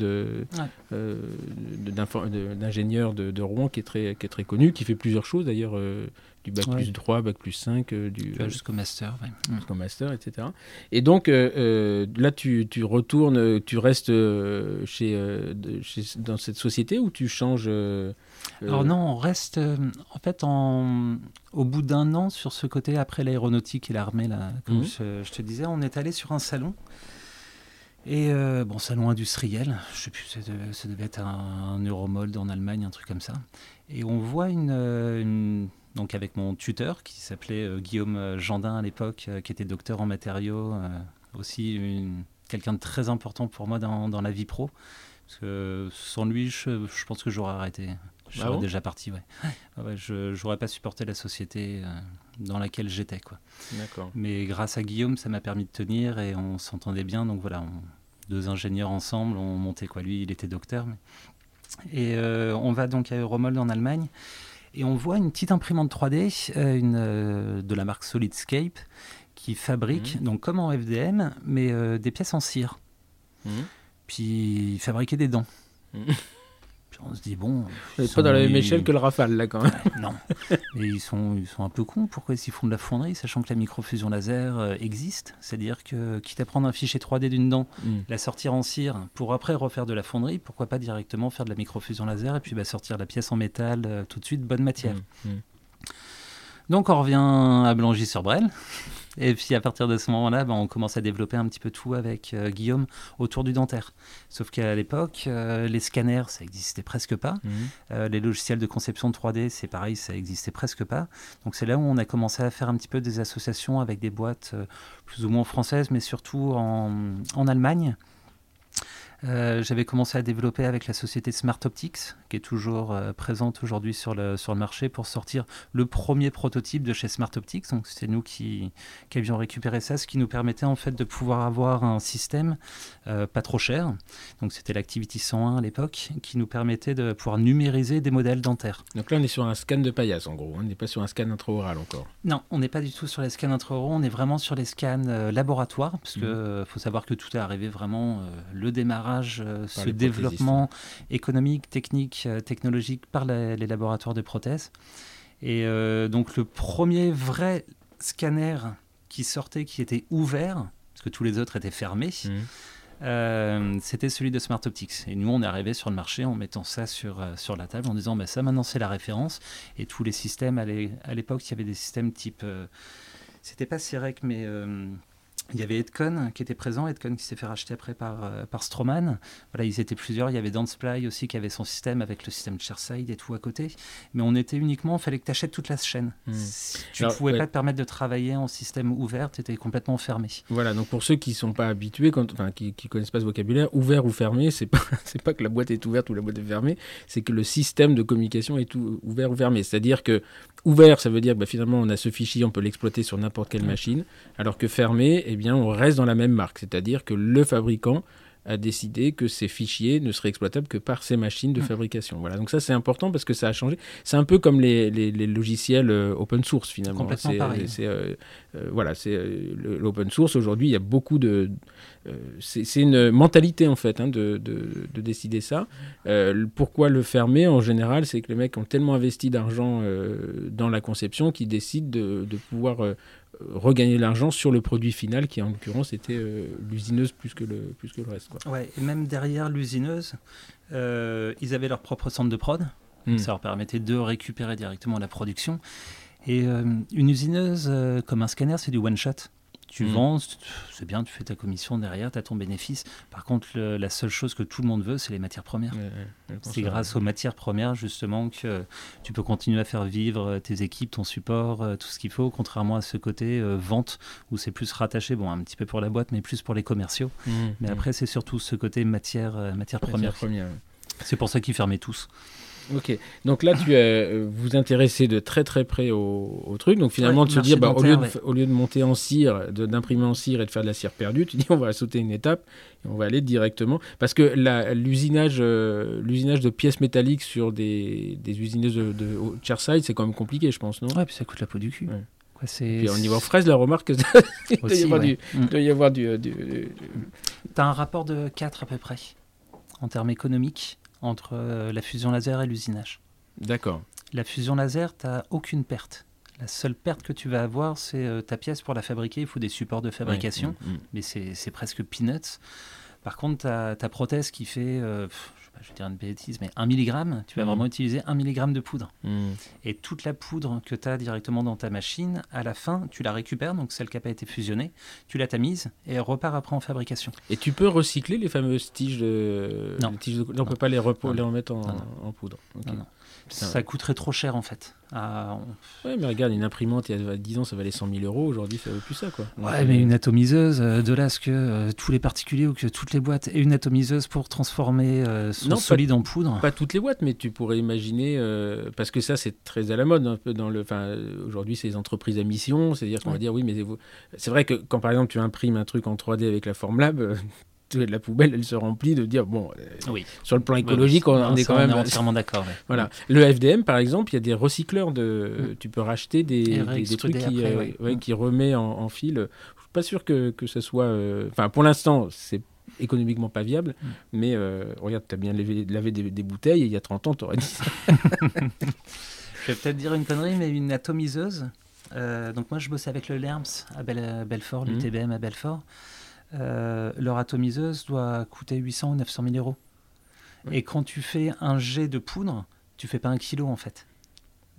d'ingénieur de, Rouen qui est, très, qui est très connue, qui fait plusieurs choses d'ailleurs, du bac plus 3, bac plus 5, du, jusqu'au master. Jusqu'au master, etc. Et donc là, tu, tu, retournes, tu restes chez, chez, dans cette société ou tu changes alors non, on reste en fait en, au bout d'un an sur ce côté après l'aéronautique et l'armée, là, comme mhm. je, te disais, on est allé sur un salon. Et euh, bon, salon industriel, je sais plus, ça devait, être un, Euromold en Allemagne, un truc comme ça. Et on voit une, euh, donc avec mon tuteur qui s'appelait euh, Guillaume Jandin à l'époque, qui était docteur en matériaux, aussi quelqu'un de très important pour moi dans, dans, la vie pro. Parce que sans lui, je, je pense que j'aurais arrêté. Je serais ah déjà parti, ouais. ouais je n'aurais pas supporté la société dans laquelle j'étais, quoi. D'accord. Mais grâce à Guillaume, ça m'a permis de tenir et on s'entendait bien. Donc voilà, deux ingénieurs ensemble, on montait, quoi. Lui, il était docteur. Et euh, on va donc à Euromold en Allemagne et on voit une petite imprimante 3D euh, une, de la marque Solidscape qui fabrique, mmh. donc comme en FDM, mais des pièces en cire. Mmh. Puis fabriquer des dents. Mmh on se dit bon. C'est pas dans la même échelle que le Rafale là quand même. non. Et ils sont, ils sont un peu cons. Pourquoi ils font de la fonderie, sachant que la microfusion laser euh, existe? C'est-à-dire que quitte à prendre un fichier 3D d'une dent, mm. la sortir en cire pour après refaire de la fonderie, pourquoi pas directement faire de la microfusion laser et puis bah, sortir la pièce en métal euh, tout de suite, bonne matière. Mm. Mm. Donc on revient à Blangy-sur-Brel. Et puis à partir de ce moment-là, ben, on commence à développer un petit peu tout avec euh, Guillaume autour du dentaire. Sauf qu'à l'époque, euh, les scanners, ça n'existait presque pas. Mhm. Euh, les logiciels de conception 3D, c'est pareil, ça n'existait presque pas. Donc c'est là où on a commencé à faire un petit peu des associations avec des boîtes plus ou moins françaises, mais surtout en, en Allemagne. Euh, j'avais commencé à développer avec la société Smart Optics, qui est toujours euh, présente aujourd'hui sur le, sur le marché, pour sortir le premier prototype de chez Smart Optics. Donc c'est nous qui, qui, avions récupéré ça, ce qui nous permettait en fait de pouvoir avoir un système euh, pas trop cher. Donc c'était l'Activity 101 à l'époque, qui nous permettait de pouvoir numériser des modèles dentaires. Donc là on est sur un scan de paillasse en gros, on n'est pas sur un scan intraoral encore. Non, on n'est pas du tout sur les scans intraoraux, on est vraiment sur les scans laboratoires, parce qu'il mmh. faut savoir que tout est arrivé vraiment le démarrage euh, ce développement économique, technique, euh, technologique par les, laboratoires de prothèses. Et euh, donc le premier vrai scanner qui sortait, qui était ouvert, parce que tous les autres étaient fermés, mmh. c'était celui de Smart Optics. Et nous, on est arrivé sur le marché en mettant ça sur, sur la table, en disant, bah, ça maintenant c'est la référence. Et tous les systèmes, à l'époque, il y avait des systèmes type... c'était pas Sirec, mais il y avait Edcon qui était présent, Edcon qui s'est fait racheter après par, euh, par Stroman. Voilà, ils étaient plusieurs. Il y avait Danceply aussi qui avait son système avec le système de Chairside et tout à côté. Mais on était uniquement, il fallait que tu achètes toute la chaîne. Hmm. tu ne pouvais pas te permettre de travailler en système ouvert, tu étais complètement fermé. Voilà, donc pour ceux qui ne sont pas habitués, quand, enfin, qui ne connaissent pas ce vocabulaire, ouvert ou fermé, c'est pas, pas que la boîte est ouverte ou la boîte est fermée, c'est que le système de communication est tout, ouvert ou fermé. C'est-à-dire que ouvert, ça veut dire que bah, finalement on a ce fichier, on peut l'exploiter sur n'importe quelle machine, alors que fermé, eh bien, on reste dans la même marque, c'est-à-dire que le fabricant a décidé que ces fichiers ne seraient exploitables que par ces machines de mm. fabrication. Voilà, donc ça c'est important parce que ça a changé. C'est un peu comme les, logiciels euh, open source finalement. C'est, euh, euh, voilà, c'est l'open source aujourd'hui. Il y a beaucoup de, c'est, une mentalité en fait hein, de, de, décider ça. pourquoi le fermer en général, c'est que les mecs ont tellement investi d'argent dans la conception qu'ils décident de, pouvoir regagner l'argent sur le produit final qui en l'occurrence était euh, l'usineuse plus que le plus que le reste quoi. Ouais, et même derrière l'usineuse, euh, ils avaient leur propre centre de prod. Hmm. Ça leur permettait de récupérer directement la production. Et euh, une usineuse comme un scanner, c'est du one shot. Tu mm. vends, c'est bien, tu fais ta commission derrière, tu as ton bénéfice. Par contre, la seule chose que tout le monde veut, c'est les matières premières. c'est grâce aux matières premières, justement, que tu peux continuer à faire vivre euh, tes équipes, ton support, euh, tout ce qu'il faut, contrairement à ce côté euh, vente, où c'est plus rattaché, bon, un petit peu pour la boîte, mais plus pour les commerciaux. Mm, mais mm. après, c'est surtout ce côté matière, matière première. C'est pour ça qu'ils fermaient tous. Ok, donc là tu euh, vous intéressez de très très près au, truc, donc finalement de se dire bah, au, lieu de, au lieu de monter en cire, d'imprimer en cire et de faire de la cire perdue, tu dis on va sauter une étape et on va aller directement. Parce que l'usinage euh, l'usinage de pièces métalliques sur des, des usineuses de, de, chairside c'est quand même compliqué je pense non? Ouais, puis ça coûte la peau du cul. Ouais. Puis au niveau fraise, la remarque, il doit y avoir, du, doit y avoir du, du... T'as un rapport de 4 à peu près en termes économiques? Entre euh, la fusion laser et l'usinage. D'accord. La fusion laser, tu n'as aucune perte. La seule perte que tu vas avoir, c'est euh, ta pièce pour la fabriquer. Il faut des supports de fabrication, mm, mm. mais c'est presque peanuts. Par contre, ta, ta prothèse qui fait, euh, je vais dire une bêtise, mais 1 mg, tu vas mm. vraiment utiliser 1 mg de poudre. Et toute la poudre que tu as directement dans ta machine, à la fin, tu la récupères, donc celle qui n'a pas été fusionnée, tu la tamises et elle repart après en fabrication. Et tu peux recycler les fameuses tiges de. Non, on ne peut pas les, les remettre en, en poudre. Non, ça coûterait trop cher en fait. Ah, Ouais, mais regarde, une imprimante il y a 10 ans ça valait 100 000 euros, aujourd'hui ça vaut plus ça quoi. ouais, mais une atomiseuse, euh, de là à ce que euh, tous les particuliers ou que toutes les boîtes aient une atomiseuse pour transformer euh, son solide en poudre. Pas toutes les boîtes, mais tu pourrais imaginer, parce que ça c'est très à la mode un peu dans le. Enfin, aujourd'hui c'est les entreprises à mission, c'est-à-dire qu'on va dire oui, mais c'est vrai que quand par exemple tu imprimes un truc en 3D avec la Formlab, la poubelle, elle se remplit de dire bon, euh, oui. sur le plan écologique, on, est quand même entièrement d'accord. Voilà, le FDM par exemple, il y a des recycleurs de, mm. tu peux racheter des, des, trucs qui, euh, qui remet en, fil. Je suis pas sûr que que ce soit, euh, enfin pour l'instant c'est économiquement pas viable. Mm. Mais euh, regarde, tu as bien lavé, lavé des, des bouteilles et il y a 30 ans, tu aurais dit ça. Je vais peut-être dire une connerie, mais une atomiseuse. Euh, donc moi, je bossais avec le LERMS à, Bel- à Belfort, l'UTBM à Belfort. Euh, leur atomiseuse doit coûter 800 ou 900 000 euros. Et quand tu fais un jet de poudre, tu fais pas un kilo en fait.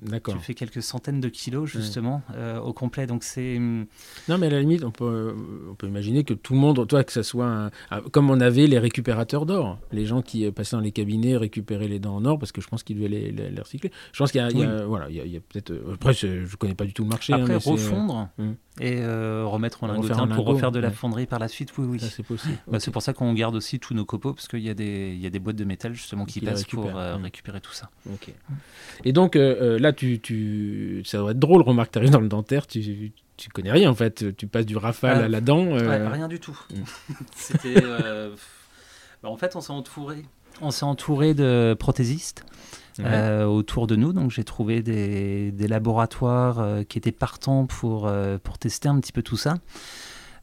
D'accord. Tu fais quelques centaines de kilos justement euh, au complet. Donc c'est hum, Non, mais à la limite, on peut, on peut imaginer que tout le monde, toi, que ce soit un- un- comme on avait les récupérateurs d'or, les gens qui euh, passaient dans les cabinets récupéraient les dents en or parce que je pense qu'ils devaient les, les- les recycler. Je pense qu'il y a, a- voilà, il y a, peut-être. euh, Après, je connais pas du tout le marché. hein, après euh, refondre hum. et euh, remettre en lingotin pour lingot, refaire de la ouais. fonderie par la suite. Oui, oui. ça, c'est possible. Bah. C'est pour ça qu'on garde aussi tous nos copeaux parce qu'il y, a des- il y a des boîtes de métal justement qui passent pour mm. récupérer tout ça. Ok. Et donc euh, là, tu, tu, ça doit être drôle, remarque, tu arrives dans le dentaire, tu, tu connais rien en fait, tu passes du rafale Ah. à la dent. euh, Ouais, rien du tout. Mm. C'était. euh, bah, en fait, on s'est entouré. On s'est entouré de prothésistes ouais. euh, autour de nous. Donc, j'ai trouvé des, des laboratoires euh, qui étaient partants pour, euh, pour tester un petit peu tout ça.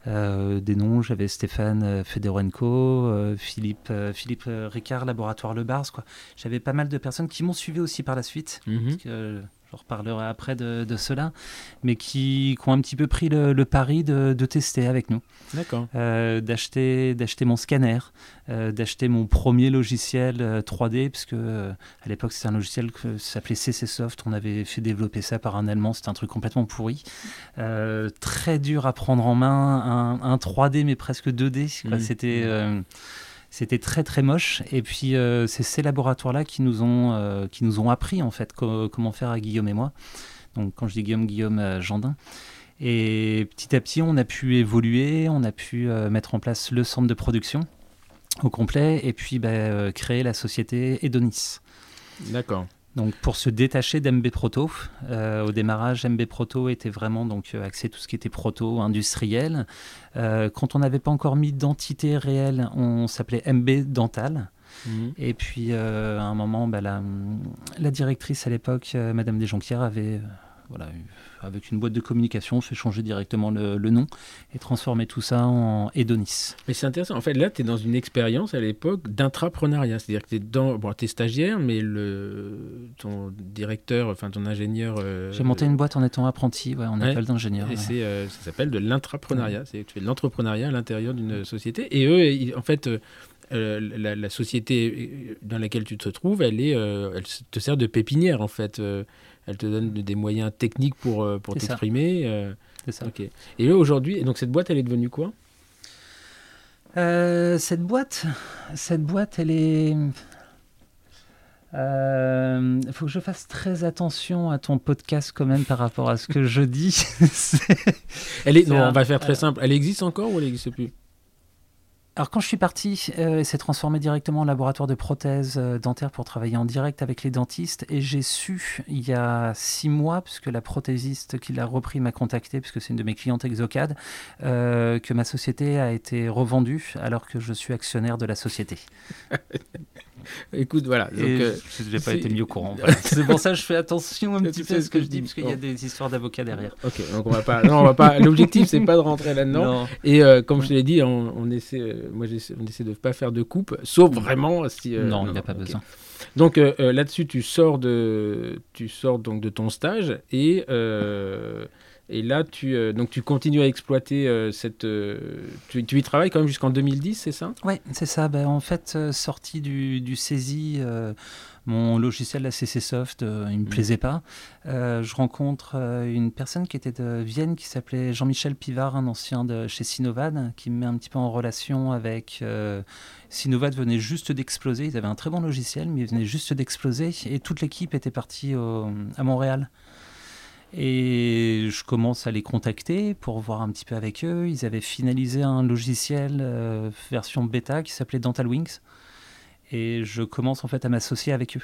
Euh, des noms, j'avais Stéphane euh, Fedorenko, euh, Philippe, euh, Philippe Ricard, laboratoire Le Bars. Quoi. J'avais pas mal de personnes qui m'ont suivi aussi par la suite. Mhm. parce que je reparlerai après de, de cela, mais qui, qui ont un petit peu pris le, le pari de, de tester avec nous. D'accord. Euh, d'acheter d'acheter mon scanner, euh, d'acheter mon premier logiciel euh, 3D, puisque euh, à l'époque c'était un logiciel qui s'appelait CC Soft. On avait fait développer ça par un Allemand, c'était un truc complètement pourri, Euh, très dur à prendre en main, un, un 3D mais presque 2D. quoi. Mhm. C'était c'était très très moche. Et puis euh, c'est ces laboratoires-là qui nous ont euh, qui nous ont appris en fait co- comment faire à Guillaume et moi. Donc quand je dis Guillaume, Guillaume euh, Jandin. Et petit à petit, on a pu évoluer, on a pu euh, mettre en place le centre de production au complet, et puis bah, créer la société Edonis. D'accord. Donc pour se détacher d'MB Proto, euh, au démarrage, MB Proto était vraiment donc euh, axé tout ce qui était proto industriel. Euh, quand on n'avait pas encore mis d'entité réelle, on s'appelait MB Dental. Mhm. Et puis euh, à un moment, bah, la, la directrice à l'époque, Madame Desjonquières, avait, voilà, avec une boîte de communication, fait changer directement le, le nom et transformer tout ça en Edonis. Mais c'est intéressant. En fait, là, tu es dans une expérience à l'époque d'intrapreneuriat. C'est-à-dire que tu es, dans... bon, es stagiaire, mais le... ton directeur, enfin ton ingénieur. euh, J'ai monté une boîte en étant apprenti ouais, en Ouais. école d'ingénieur. Et ouais. c'est, euh, ça s'appelle de l'intrapreneuriat. Tu fais de l'entrepreneuriat à l'intérieur d'une société. Et eux, ils- en fait, euh, euh, la, la société dans laquelle tu te trouves, elle, est, euh, elle te sert de pépinière, en fait. Euh, elle te donne des moyens techniques pour, euh, t'exprimer. euh, C'est ça. Et aujourd'hui, donc cette boîte, elle est devenue quoi? Euh, cette boîte, cette boîte, elle est. Il faut que je fasse très attention à ton podcast quand même par rapport à ce que je dis. Elle est, non, on va faire très simple. Elle existe encore ou elle n'existe plus? Alors quand je suis parti, euh, s'est transformée directement en laboratoire de prothèses euh, dentaires pour travailler en direct avec les dentistes. Et j'ai su il y a six mois, puisque la prothésiste qui l'a repris m'a contacté, puisque c'est une de mes clientes Exocad, euh, que ma société a été revendue alors que je suis actionnaire de la société. Écoute, voilà. Donc, euh, je n'ai pas été mis au courant. voilà. c'est pour ça que je fais attention un petit peu à ce que que je dis, parce qu'il y a des histoires d'avocats derrière. ok, donc on va pas. Non, on va pas. L'objectif, c'est pas de rentrer là-dedans. Et euh, comme je te l'ai dit, on, on essaie, moi j'essaie, on essaie de pas faire de coupe, sauf vraiment si. euh, non, il n'y a pas besoin. Donc euh, euh, là-dessus, tu sors de, tu sors donc de ton stage et euh, et là tu euh, donc tu continues à exploiter euh, cette. euh, tu, tu y travailles quand même jusqu'en 2010, c'est ça? Oui, c'est ça. Ben, en fait, sorti du, du saisie, euh, mon logiciel, la CC Soft, euh, il ne me Mhm. plaisait pas. Euh, je rencontre euh, une personne qui était de Vienne, qui s'appelait Jean-Michel Pivard, un ancien de chez Sinovad, qui me met un petit peu en relation avec... Sinovad venait juste d'exploser. Ils avaient un très bon logiciel, mais ils venaient juste d'exploser. Et toute l'équipe était partie au- à Montréal. Et je commence à les contacter pour voir un petit peu avec eux. Ils avaient finalisé un logiciel euh, version bêta qui s'appelait Dental Wings. Et je commence en fait à m'associer avec eux.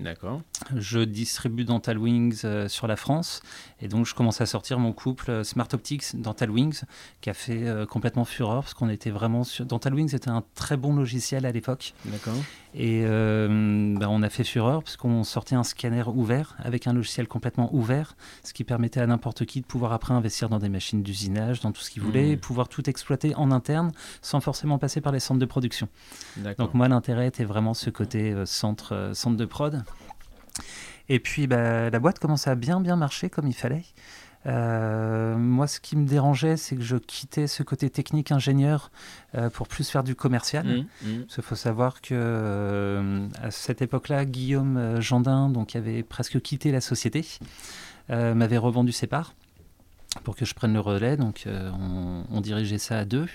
D'accord. Je distribue Dental Wings euh, sur la France. Et donc, je commence à sortir mon couple euh, Smart Optics Dental Wings, qui a fait euh, complètement fureur, parce qu'on était vraiment sur. Dental Wings était un très bon logiciel à l'époque. D'accord. Et bah, on a fait fureur, parce qu'on sortait un scanner ouvert, avec un logiciel complètement ouvert, ce qui permettait à n'importe qui de pouvoir après investir dans des machines d'usinage, dans tout ce qu'il voulait, et mmh. pouvoir tout exploiter en interne, sans forcément passer par les centres de production. Donc, moi, l'intérêt était vraiment ce côté centre, centre de prod. Et puis bah, la boîte commençait à bien bien marcher comme il fallait. Euh, moi, ce qui me dérangeait, c'est que je quittais ce côté technique ingénieur euh, pour plus faire du commercial. Mmh, mmh. Il faut savoir que euh, à cette époque-là, Guillaume Jandin, donc qui avait presque quitté la société, m'avait revendu ses parts pour que je prenne le relais. Donc, on, on, dirigeait ça à deux.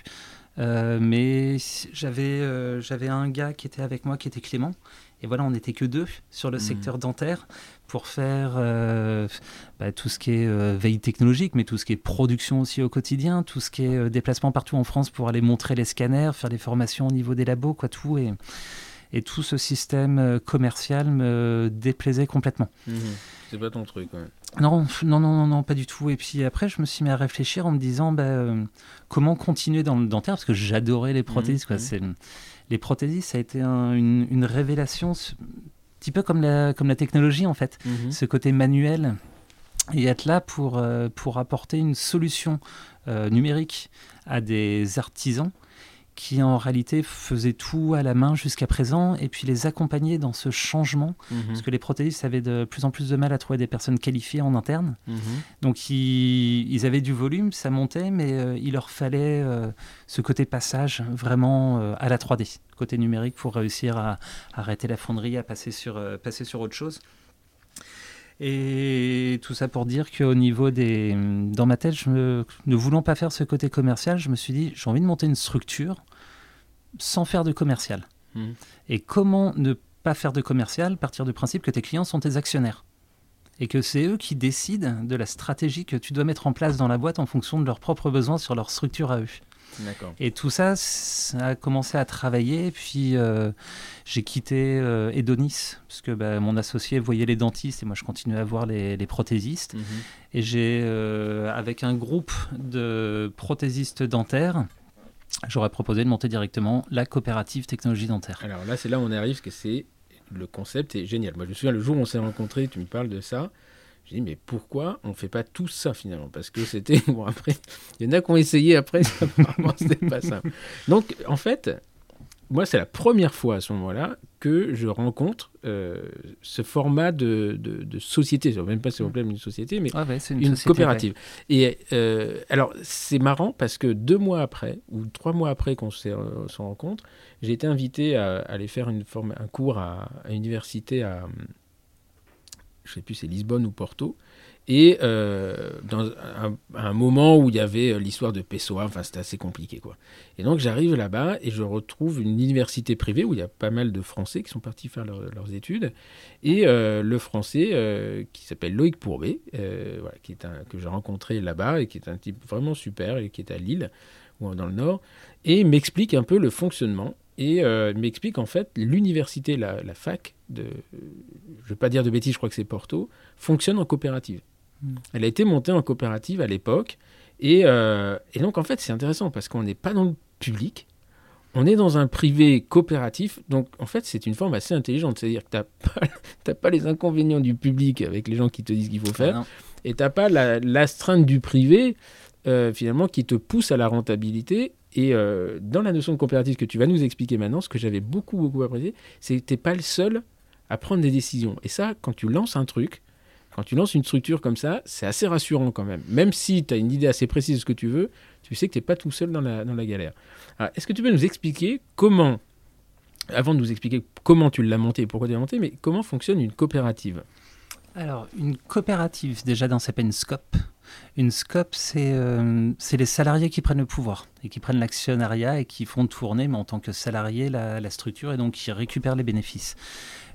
Mais j'avais j'avais un gars qui était avec moi, qui était Clément, et voilà, on n'était que deux sur le mmh. secteur dentaire pour faire euh, bah, tout ce qui est euh, veille technologique, mais tout ce qui est production aussi au quotidien, tout ce qui est euh, déplacement partout en France pour aller montrer les scanners, faire des formations au niveau des labos, quoi, tout. Et, et tout ce système commercial me déplaisait complètement. Mmh. C'est pas ton truc, ouais. Non, non, non, non, pas du tout. Et puis après, je me suis mis à réfléchir en me disant bah, comment continuer dans le dentaire, parce que j'adorais les prothèses. quoi. C'est les prothésistes, ça a été une, révélation, un petit peu comme la, comme la technologie en fait, mhm. ce côté manuel et être là pour, euh, pour apporter une solution euh, numérique à des artisans qui en réalité faisaient tout à la main jusqu'à présent, et puis les accompagner dans ce changement, mhm. parce que les prothésistes avaient de plus en plus de mal à trouver des personnes qualifiées en interne. Mhm. Donc ils, avaient du volume, ça montait, mais euh, il leur fallait euh, ce côté passage vraiment euh, à la 3D, côté numérique, pour réussir à, arrêter la fonderie, à passer sur, passer sur autre chose. Et tout ça pour dire qu'au niveau des. Dans ma tête, je ne voulant pas faire ce côté commercial, je me suis dit, j'ai envie de monter une structure sans faire de commercial. Mmh. Et comment ne pas faire de commercial Partir du principe que tes clients sont tes actionnaires? Et que c'est eux qui décident de la stratégie que tu dois mettre en place dans la boîte en fonction de leurs propres besoins sur leur structure à eux. Et tout ça, ça a commencé à travailler. Puis euh, j'ai quitté euh, Edonis, parce que bah, mon associé voyait les dentistes et moi je continuais à voir les, prothésistes. Mhm. Et j'ai, euh, avec un groupe de prothésistes dentaires, j'aurais proposé de monter directement la coopérative technologie dentaire. Alors là, c'est là où on arrive, parce que c'est le concept est génial. Moi, je me souviens le jour où on s'est rencontrés, tu me parles de ça. Mais pourquoi on ne fait pas tout ça finalement? Parce que c'était. Bon, après, il y en a qui ont essayé après, apparemment, c'était pas ça. Donc, en fait, moi, c'est la première fois à ce moment-là que je rencontre euh, ce format de, de, société. Je ne sais même pas si c'est problème une société, mais ah une, coopérative. Et euh, alors, c'est marrant parce que deux mois après, ou trois mois après qu'on se, rencontre, j'ai été invité à, aller faire une forme, un cours à, à l'université à, je sais plus c'est Lisbonne ou Porto, et euh, dans un, moment où il y avait euh, l'histoire de Pessoa, enfin c'était assez compliqué quoi. Et donc j'arrive là-bas et je retrouve une université privée où il y a pas mal de Français qui sont partis faire leurs études, et euh, le Français qui s'appelle Loïc Pourbet, qui est que j'ai rencontré là-bas et qui est un type vraiment super et qui est à Lille ou dans le Nord, et m'explique un peu le fonctionnement et euh, m'explique en fait l'université, la, fac, de, je ne vais pas dire de bêtises, je crois que c'est Porto, fonctionne en coopérative. Hmm. Elle a été montée en coopérative à l'époque. Et, euh, et, donc en fait c'est intéressant parce qu'on n'est pas dans le public, on est dans un privé coopératif. Donc en fait c'est une forme assez intelligente. C'est-à-dire que tu n'as pas, pas, les inconvénients du public avec les gens qui te disent qu'il faut faire. et tu n'as pas l'astreinte du privé euh, finalement qui te pousse à la rentabilité et euh, dans la notion de coopérative que tu vas nous expliquer maintenant, ce que j'avais beaucoup, beaucoup apprécié, c'est que tu n'es pas le seul à prendre des décisions. Et ça, quand tu lances un truc, quand tu lances une structure comme ça, c'est assez rassurant quand même. Même si tu as une idée assez précise de ce que tu veux, tu sais que tu n'es pas tout seul dans la, dans la galère. Est-ce que tu peux nous expliquer comment, avant de nous expliquer comment tu l'as monté et pourquoi tu l'as monté, mais comment fonctionne une coopérative? Alors, une coopérative, déjà dans peine scope, une SCOP, euh, c'est les salariés qui prennent le pouvoir et qui prennent l'actionnariat et qui font tourner, mais en tant que salariés, la, structure et donc qui récupèrent les bénéfices.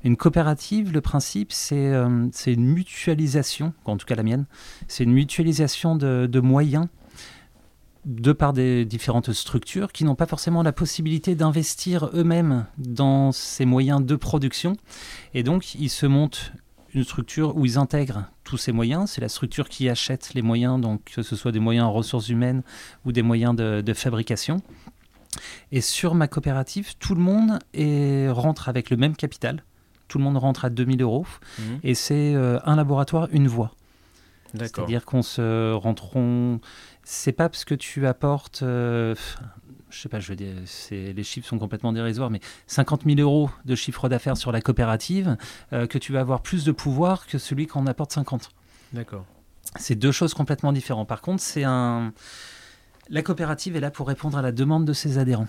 Une coopérative, le principe, c'est euh, une mutualisation, en tout cas la mienne, c'est une mutualisation de, moyens de par des différentes structures qui n'ont pas forcément la possibilité d'investir eux-mêmes dans ces moyens de production. Et donc, ils se montent une structure où ils intègrent tous ces moyens. C'est la structure qui achète les moyens, donc que ce soit des moyens en ressources humaines ou des moyens de, fabrication. Et sur ma coopérative, tout le monde est, rentre avec le même capital. Tout le monde rentre à 2000 euros. Mmh. Et c'est euh, un laboratoire, une voie. C'est-à-dire qu'on se rentreront. C'est pas parce que tu apportes. Euh, je sais pas, je veux dire, les chiffres sont complètement dérisoires, mais 50 000 euros de chiffre d'affaires sur la coopérative, euh, que tu vas avoir plus de pouvoir que celui qu'on apporte 50. D'accord. C'est deux choses complètement différentes. Par contre, c'est un. La coopérative est là pour répondre à la demande de ses adhérents.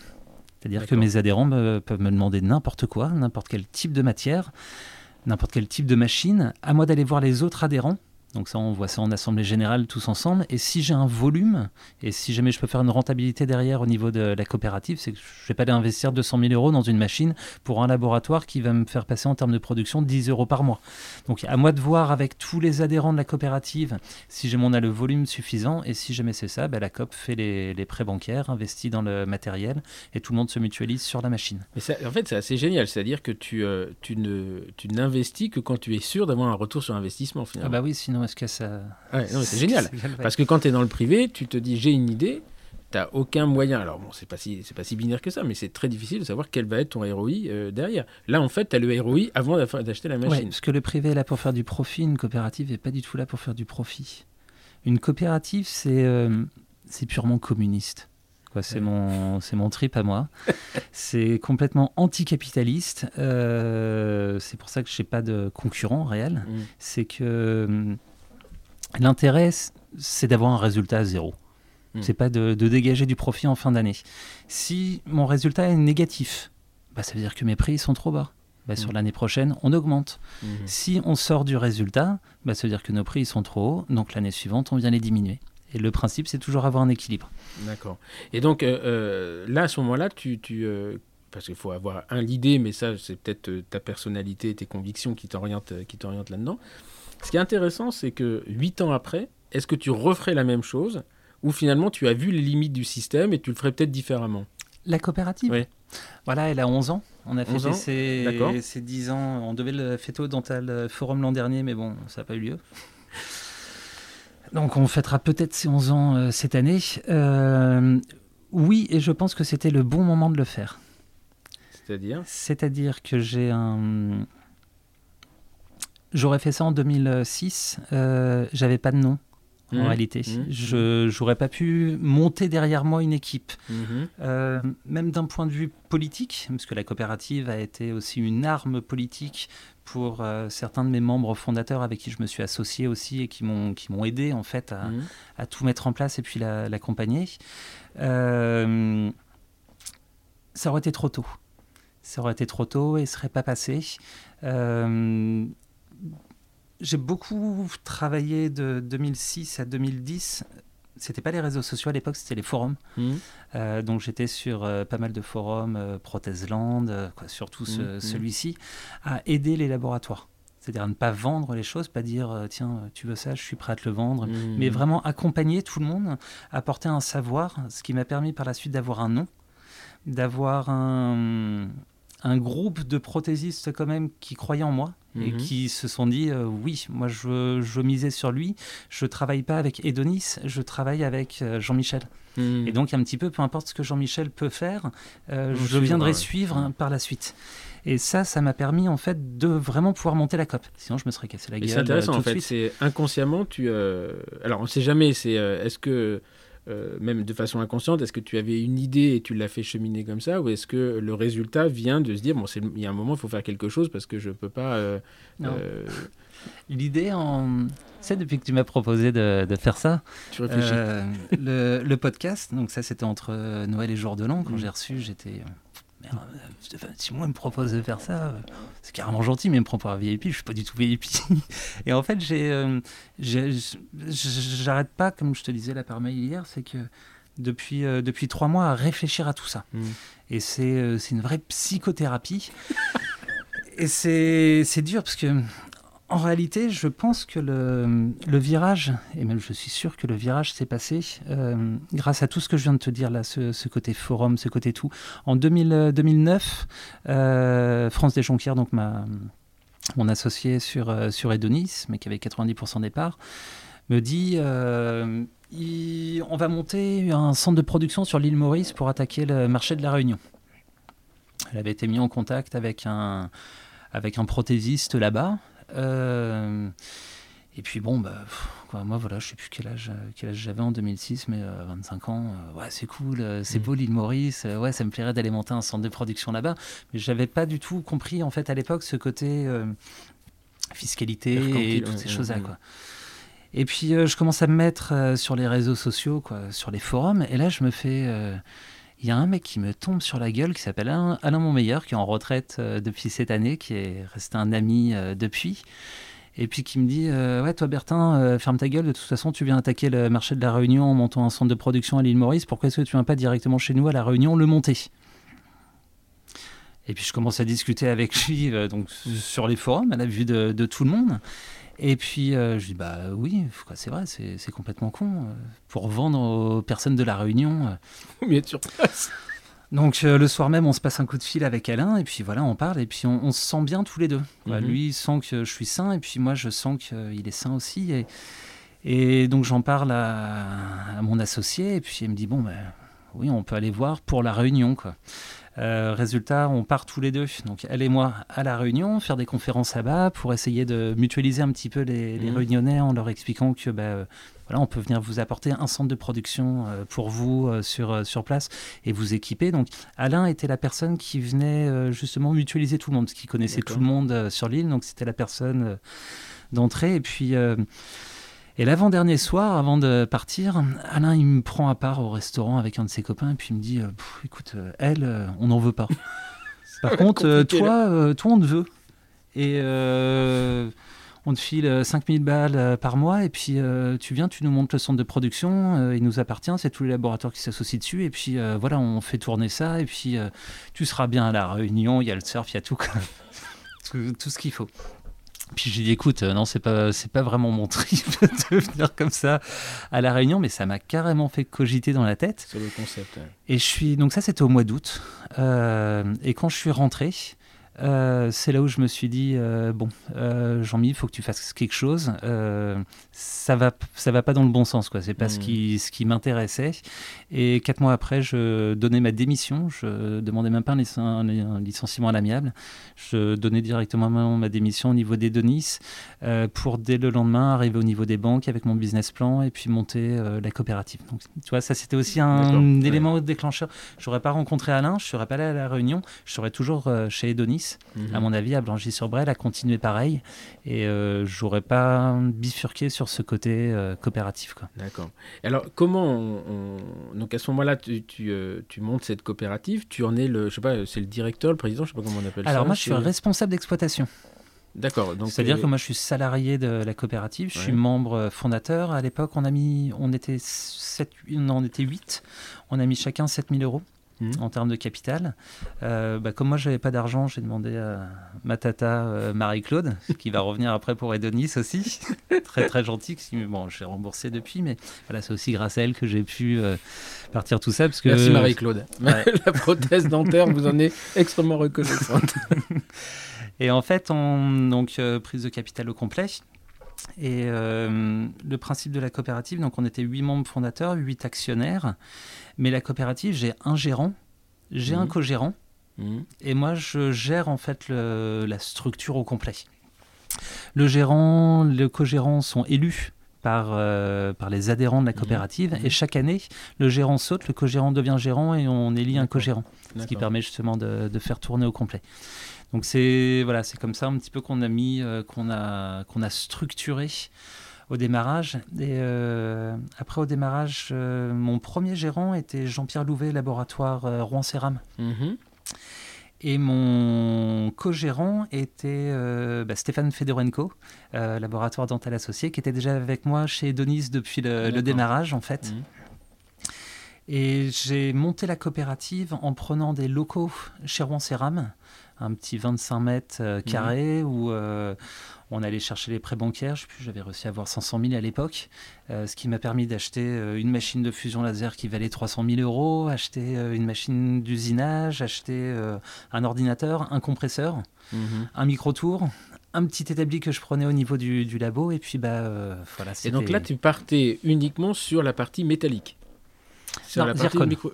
C'est-à-dire que mes adhérents peuvent me demander n'importe quoi, n'importe quel type de matière, n'importe quel type de machine. À moi d'aller voir les autres adhérents donc ça, on voit ça en assemblée générale tous ensemble. Et si j'ai un volume, et si jamais je peux faire une rentabilité derrière au niveau de la coopérative, c'est que je ne vais pas aller investir 200 000 euros dans une machine pour un laboratoire qui va me faire passer en termes de production 10 euros par mois. Donc à moi de voir avec tous les adhérents de la coopérative si jamais on a le volume suffisant. Et si jamais c'est ça, ben, la COP fait les, prêts bancaires, investit dans le matériel, et tout le monde se mutualise sur la machine. Mais en fait, c'est assez génial. C'est-à-dire que tu, euh, tu, ne, tu n'investis que quand tu es sûr d'avoir un retour sur investissement finalement. Ah bah oui, sinon que ça. c'est génial. Parce que quand tu es dans le privé, tu te dis j'ai une idée, tu n'as aucun moyen. Alors bon, c'est pas si c'est pas si binaire que ça, mais c'est très difficile de savoir quel va être ton ROI euh, derrière. Là, en fait, tu as le ROI avant d'acheter la machine. parce que le privé est là pour faire du profit, une coopérative n'est pas du tout là pour faire du profit. Une coopérative, c'est euh, c'est purement communiste. C'est mon, mon trip à moi. c'est complètement anticapitaliste. Euh, c'est pour ça que je n'ai pas de concurrent réel. Mm. C'est que L'intérêt, c'est d'avoir un résultat à zéro. Ce hmm. C'est pas de, dégager du profit en fin d'année. Si mon résultat est négatif, bah, ça veut dire que mes prix sont trop bas. Bah, Sur hmm. l'année prochaine, on augmente. Hmm. Si on sort du résultat, bah, ça veut dire que nos prix sont trop hauts, donc l'année suivante, on vient les diminuer. Et le principe, c'est toujours avoir un équilibre. D'accord. Et donc euh, euh, là, à ce moment-là, tu, euh, parce qu'il faut avoir un l'idée, mais ça, c'est peut-être ta personnalité, tes convictions qui t'orientent, qui t'orientent là-dedans. Ce qui est intéressant, c'est que huit ans après, est-ce que tu referais la même chose ou finalement tu as vu les limites du système et tu le ferais peut-être différemment? La coopérative? Oui. Voilà, elle a 11 ans. On a fait ses, ses 10 ans. On devait le fêter au Dental Forum l'an dernier, mais bon, ça n'a pas eu lieu. Donc on fêtera peut-être ses 11 ans euh, cette année. Euh, oui, et je pense que c'était le bon moment de le faire. C'est-à-dire? C'est-à-dire que j'ai un, J'aurais fait ça en 2006. Euh, J'avais pas de nom. En mmh. réalité, mmh. je n'aurais pas pu monter derrière moi une équipe, mmh. euh, même d'un point de vue politique, parce que la coopérative a été aussi une arme politique pour euh, certains de mes membres fondateurs avec qui je me suis associé aussi et qui m'ont qui m'ont aidé en fait à, à, tout mettre en place et puis l'accompagner. Ça aurait été trop tôt. Ça aurait été trop tôt et ne serait pas passé. Euh, j'ai beaucoup travaillé de 2006 à 2010. C'était pas les réseaux sociaux à l'époque, c'était les forums. Mmh. Euh, donc j'étais sur euh, pas mal de forums, euh, Prothesland, quoi, surtout mmh, mmh. celui-ci, à aider les laboratoires. C'est-à-dire à ne pas vendre les choses, pas dire tiens, tu veux ça, je suis prêt à te le vendre, mais vraiment accompagner tout le monde, apporter un savoir, ce qui m'a permis par la suite d'avoir un nom, d'avoir un, un groupe de prothésistes quand même qui croyaient en moi et mhm. qui se sont dit euh, oui, moi je, je, misais sur lui, je travaille pas avec Edonis, je travaille avec euh, Jean-Michel. Mhm. Et donc un petit peu, peu importe ce que Jean-Michel peut faire, euh, je viendrai suivre par la suite. Et ça, ça m'a permis en fait de vraiment pouvoir monter la COP. Sinon, je me serais cassé la gueule. C'est intéressant en fait. C'est inconsciemment, tu. Alors, on ne sait jamais. C'est est-ce que euh, même de façon inconsciente, est-ce que tu avais une idée et tu l'as fait cheminer comme ça, ou est-ce que le résultat vient de se dire, bon, il y a un moment, il faut faire quelque chose parce que je ne peux pas... Euh, euh, L'idée, en... c'est depuis que tu m'as proposé de, faire ça, tu réfléchis. le, podcast, donc ça c'était entre Noël et Jour de l'An, quand mm. j'ai reçu, j'étais si moi me propose de faire ça, euh, c'est carrément gentil, mais il me prend pour un VIP, je suis pas du tout VIP. et en fait, j'ai, euh, j'arrête pas, comme je te disais là par mail hier, c'est que depuis, euh, depuis trois mois à réfléchir à tout ça. Mm. Et c'est, c'est une vraie psychothérapie. et c'est, c'est dur parce que en réalité, je pense que le, virage, et même je suis sûr que le virage s'est passé euh, grâce à tout ce que je viens de te dire là, ce, côté forum, ce côté tout. En 2000, 2009, euh, France Desjonquières, donc ma, mon associé sur, euh, Edonis, mais qui avait 90% des parts, me dit on va monter un centre de production sur l'île Maurice pour attaquer le marché de la Réunion. Elle avait été mise en contact avec un, prothésiste là-bas euh, et puis bon, bah, moi voilà, je sais plus quel âge, quel âge j'avais en 2006, mais 25 euh, ans, euh, ouais, c'est cool, c'est mm. beau l'île Maurice, ouais, ça me plairait d'aller monter un centre de production là-bas. Mais j'avais pas du tout compris en fait à l'époque ce côté fiscalité et toutes ces choses-là. Quoi. Et puis je commence à me mettre sur les réseaux sociaux, quoi, sur les forums, et là je me fais il y a un mec qui me tombe sur la gueule qui s'appelle Alain, Alain qui est en retraite euh, depuis cette année, qui est resté un ami euh, depuis. Et puis qui me dit euh, Ouais, toi Bertin, ferme ta gueule, de toute façon, tu viens attaquer le marché de la Réunion en montant un centre de production à l'île Maurice, pourquoi est-ce que tu viens pas directement chez nous à la Réunion le monter? Et puis je commence à discuter avec lui donc, sur les forums, à la vue de tout le monde. Et puis euh, je dis bah oui, c'est vrai, c'est complètement con. Euh, pour vendre aux personnes de la Réunion. Combien sur place donc euh, le soir même, on se passe un coup de fil avec Alain et puis voilà, on parle et puis on, se sent bien tous les deux. Mhm. Lui il sent que je suis sain et puis moi je sens qu'il est sain aussi. Et, et donc j'en parle à, mon associé et puis il me dit bon ben oui, on peut aller voir pour la Réunion quoi. Euh, résultat, on part tous les deux, donc elle et moi, à la Réunion, faire des conférences là-bas pour essayer de mutualiser un petit peu les, les mhm. Réunionnais en leur expliquant que bah, euh, voilà, on peut venir vous apporter un centre de production euh, pour vous sur, sur place et vous équiper. Donc Alain était la personne qui venait justement mutualiser tout le monde, qui connaissait tout le monde sur l'île, donc c'était la personne d'entrée. Et puis et l'avant-dernier soir, avant de partir, Alain, il me prend à part au restaurant avec un de ses copains et puis il me dit euh, écoute, euh, elle, euh, on n'en veut pas. Par contre, toi, toi, on te veut. Et on te file 5000 balles par mois et puis tu viens, tu nous montres le centre de production, il nous appartient, c'est tous les laboratoires qui s'associent dessus et puis voilà, on fait tourner ça et puis tu seras bien à la réunion, il y a le surf, il y a tout, tout ce qu'il faut. Puis j'ai dit écoute, euh, non, c'est pas, c'est pas vraiment mon trip de venir comme ça à la Réunion, mais ça m'a carrément fait cogiter dans la tête. Sur le concept. Et je suis donc ça c'était au mois d'août. Euh, et quand je suis rentré, euh, c'est là où je me suis dit euh, bon, euh, Jean-Mi, il faut que tu fasses quelque chose. ça va, ça va pas dans le bon sens, quoi. C'est pas ce mmh. qui, ce qui m'intéressait. Et quatre mois après, je donnais ma démission. Je demandais même pas un, licenciement à l'amiable. Je donnais directement ma démission au niveau des Denis pour dès le lendemain arriver au niveau des banques avec mon business plan et puis monter la coopérative. Donc, tu vois, ça c'était aussi un élément déclencheur. J'aurais pas rencontré Alain, je serais pas allé à la réunion, je serais toujours chez Edonis Mhm. À mon avis, à Blangy-sur-Brel, a continué pareil. Et euh, j'aurais pas bifurqué sur ce côté euh, coopératif. D'accord. Alors, comment Donc, à ce moment-là, tu, tu, euh, tu, montes cette coopérative. Tu en es le, je sais pas, c'est le directeur, le président, je sais pas comment on appelle ça. Alors, moi, je suis responsable d'exploitation. D'accord. C'est-à-dire que moi, je suis salarié de la coopérative, je suis membre fondateur. À l'époque, on a mis, on était 7, on était 8. On a mis chacun 7000 euros. Mmh. en termes de capital. Euh, bah, comme moi, j'avais pas d'argent, j'ai demandé à ma tata euh, Marie-Claude, qui va revenir après pour Edonis aussi, très très gentil. Bon, j'ai remboursé depuis, mais voilà, c'est aussi grâce à elle que j'ai pu euh, partir tout ça. Parce que, Merci Marie-Claude. La prothèse dentaire vous en est extrêmement reconnaissante. Et en fait, on, donc prise de capital au complet. Et le principe de la coopérative, donc on était huit membres fondateurs, huit actionnaires. Mais la coopérative, j'ai un gérant, j'ai un mhm. co-gérant, mhm. et moi, je gère en fait la structure au complet. Le gérant, le co-gérant sont élus par, euh, par les adhérents de la mhm. coopérative. Et chaque année, le gérant saute, le co-gérant devient gérant et on élit un co-gérant. Ce qui permet justement de, de, faire tourner au complet. Donc c'est voilà, c'est comme ça un petit peu qu'on a mis, euh, qu'on a, qu'on a structuré au démarrage. Et euh, après, au démarrage, euh, mon premier gérant était Jean-Pierre Louvet, laboratoire euh, Rouen-Séram. Mhm. Et mon co-gérant était bah, Stéphane Fedorenko, laboratoire dental associé, qui était déjà avec moi chez Denis depuis le, démarrage, en fait. Mhm. Et j'ai monté la coopérative en prenant des locaux chez Rouen-Séram un petit 25 mètres euh, carrés où on allait chercher les prêts bancaires. Je sais plus, j'avais réussi à avoir 500 000 à l'époque, ce qui m'a permis d'acheter une machine de fusion laser qui valait 300 000 euros, acheter une machine d'usinage, acheter un ordinateur, un compresseur, Mhm. un micro-tour, un petit établi que je prenais au niveau du, du labo, et puis bah euh, voilà. Et donc là, tu partais uniquement sur la partie métallique. Sur Non, la partie zircon. micro...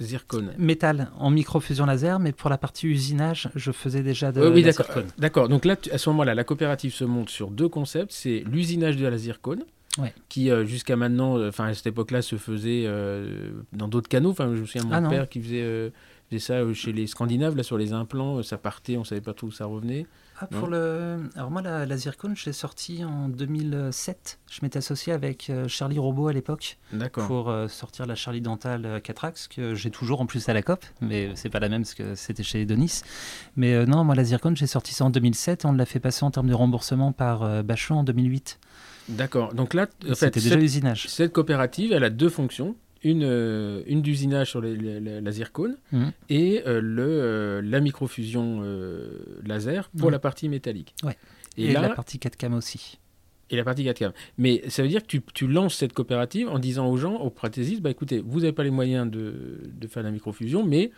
Zircon. métal en micro-fusion laser, mais pour la partie usinage, je faisais déjà de oui, la zircone. D'accord. Donc là, à ce moment-là, la coopérative se monte sur deux concepts. C'est l'usinage de la zircone, Ouais. qui euh, jusqu'à maintenant, euh, enfin à cette époque-là, se faisait euh, dans d'autres canaux. Enfin, je me souviens de mon Ah non. père qui faisait, euh, faisait ça euh, chez les Scandinaves, là sur les implants. euh, ça partait, on savait pas trop où ça revenait. Ah, pour le... Alors moi, la, la zircone, je l'ai sortie en 2007. Je m'étais associé avec euh, Charlie Robot à l'époque pour euh, sortir la Charlie Dental euh, Catrax, que j'ai toujours en plus à la COP, mais c'est pas la même parce que c'était chez Denis. Mais euh, non, moi, la zircone, j'ai sorti ça en 2007 et on l'a fait passer en termes de remboursement par euh, Bachon en 2008. D'accord. Donc là, en fait, déjà cette, usinage. cette coopérative, elle a deux fonctions. Une, euh, une d'usinage sur les- les- les- la zircone Mhm. et euh, le, euh, la microfusion euh, laser pour la partie métallique. Ouais. Et, Et, là, la partie 4 cam aussi. et la partie 4K. Mais ça veut dire que tu, tu lances cette coopérative en disant aux gens, aux prothésistes, bah écoutez, vous n'avez pas les moyens de, de faire la microfusion, mais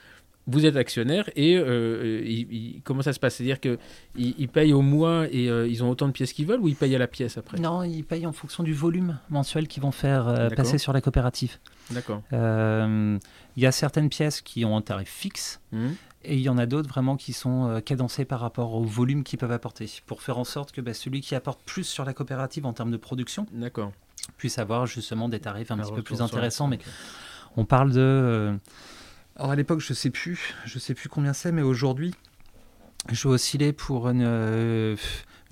vous êtes actionnaire et il- il- comment ça se passe? C'est-à-dire qu'ils ils payent au mois et ils ont autant de pièces qu'ils veulent ou ils payent à la pièce après? Non, ils payent en fonction du volume mensuel qu'ils vont faire passer sur la coopérative. D'accord. Euh, Il y a certaines pièces qui ont un tarif fixe Mhm. et il y en a d'autres vraiment qui sont euh, cadencées par rapport au volume qu'ils peuvent apporter pour faire en sorte que bah, celui qui apporte plus sur la coopérative en termes de production puisse avoir justement des tarifs un, petit peu plus intéressants. Mais on parle de. euh, Alors à l'époque, je sais plus, je sais plus combien c'est, mais aujourd'hui, je vais osciller pour une, euh,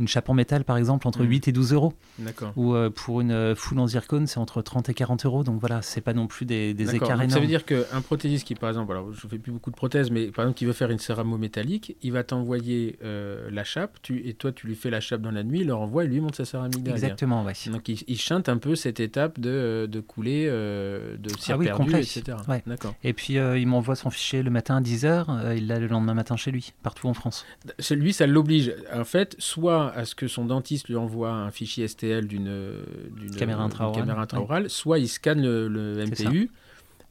une chape en métal par exemple entre Mhm. 8 et 12 euros. D'accord. Ou euh, pour une euh, full en zircone, c'est entre 30 et 40 euros. Donc voilà, c'est pas non plus des, écarts Donc, énormes. ça veut dire qu'un prothésiste qui, par exemple, alors je fais plus beaucoup de prothèses, mais par exemple qui veut faire une céramo métallique, il va t'envoyer euh, la chape, tu, et toi tu lui fais la chape dans la nuit, il leur envoie et lui monte sa céramique derrière. Exactement, ouais. Donc il, il chante un peu cette étape de, de couler, euh, de cire Ah oui, complet. etc. Ouais. D'accord. Et puis il m'envoie son fichier le matin à 10h, il l'a le lendemain matin chez lui, partout en France. Lui, ça l'oblige, en fait, soit à ce que son dentiste lui envoie un fichier STL d'une Caméra intraorale, caméra intraorale, soit il scanne le, MPU.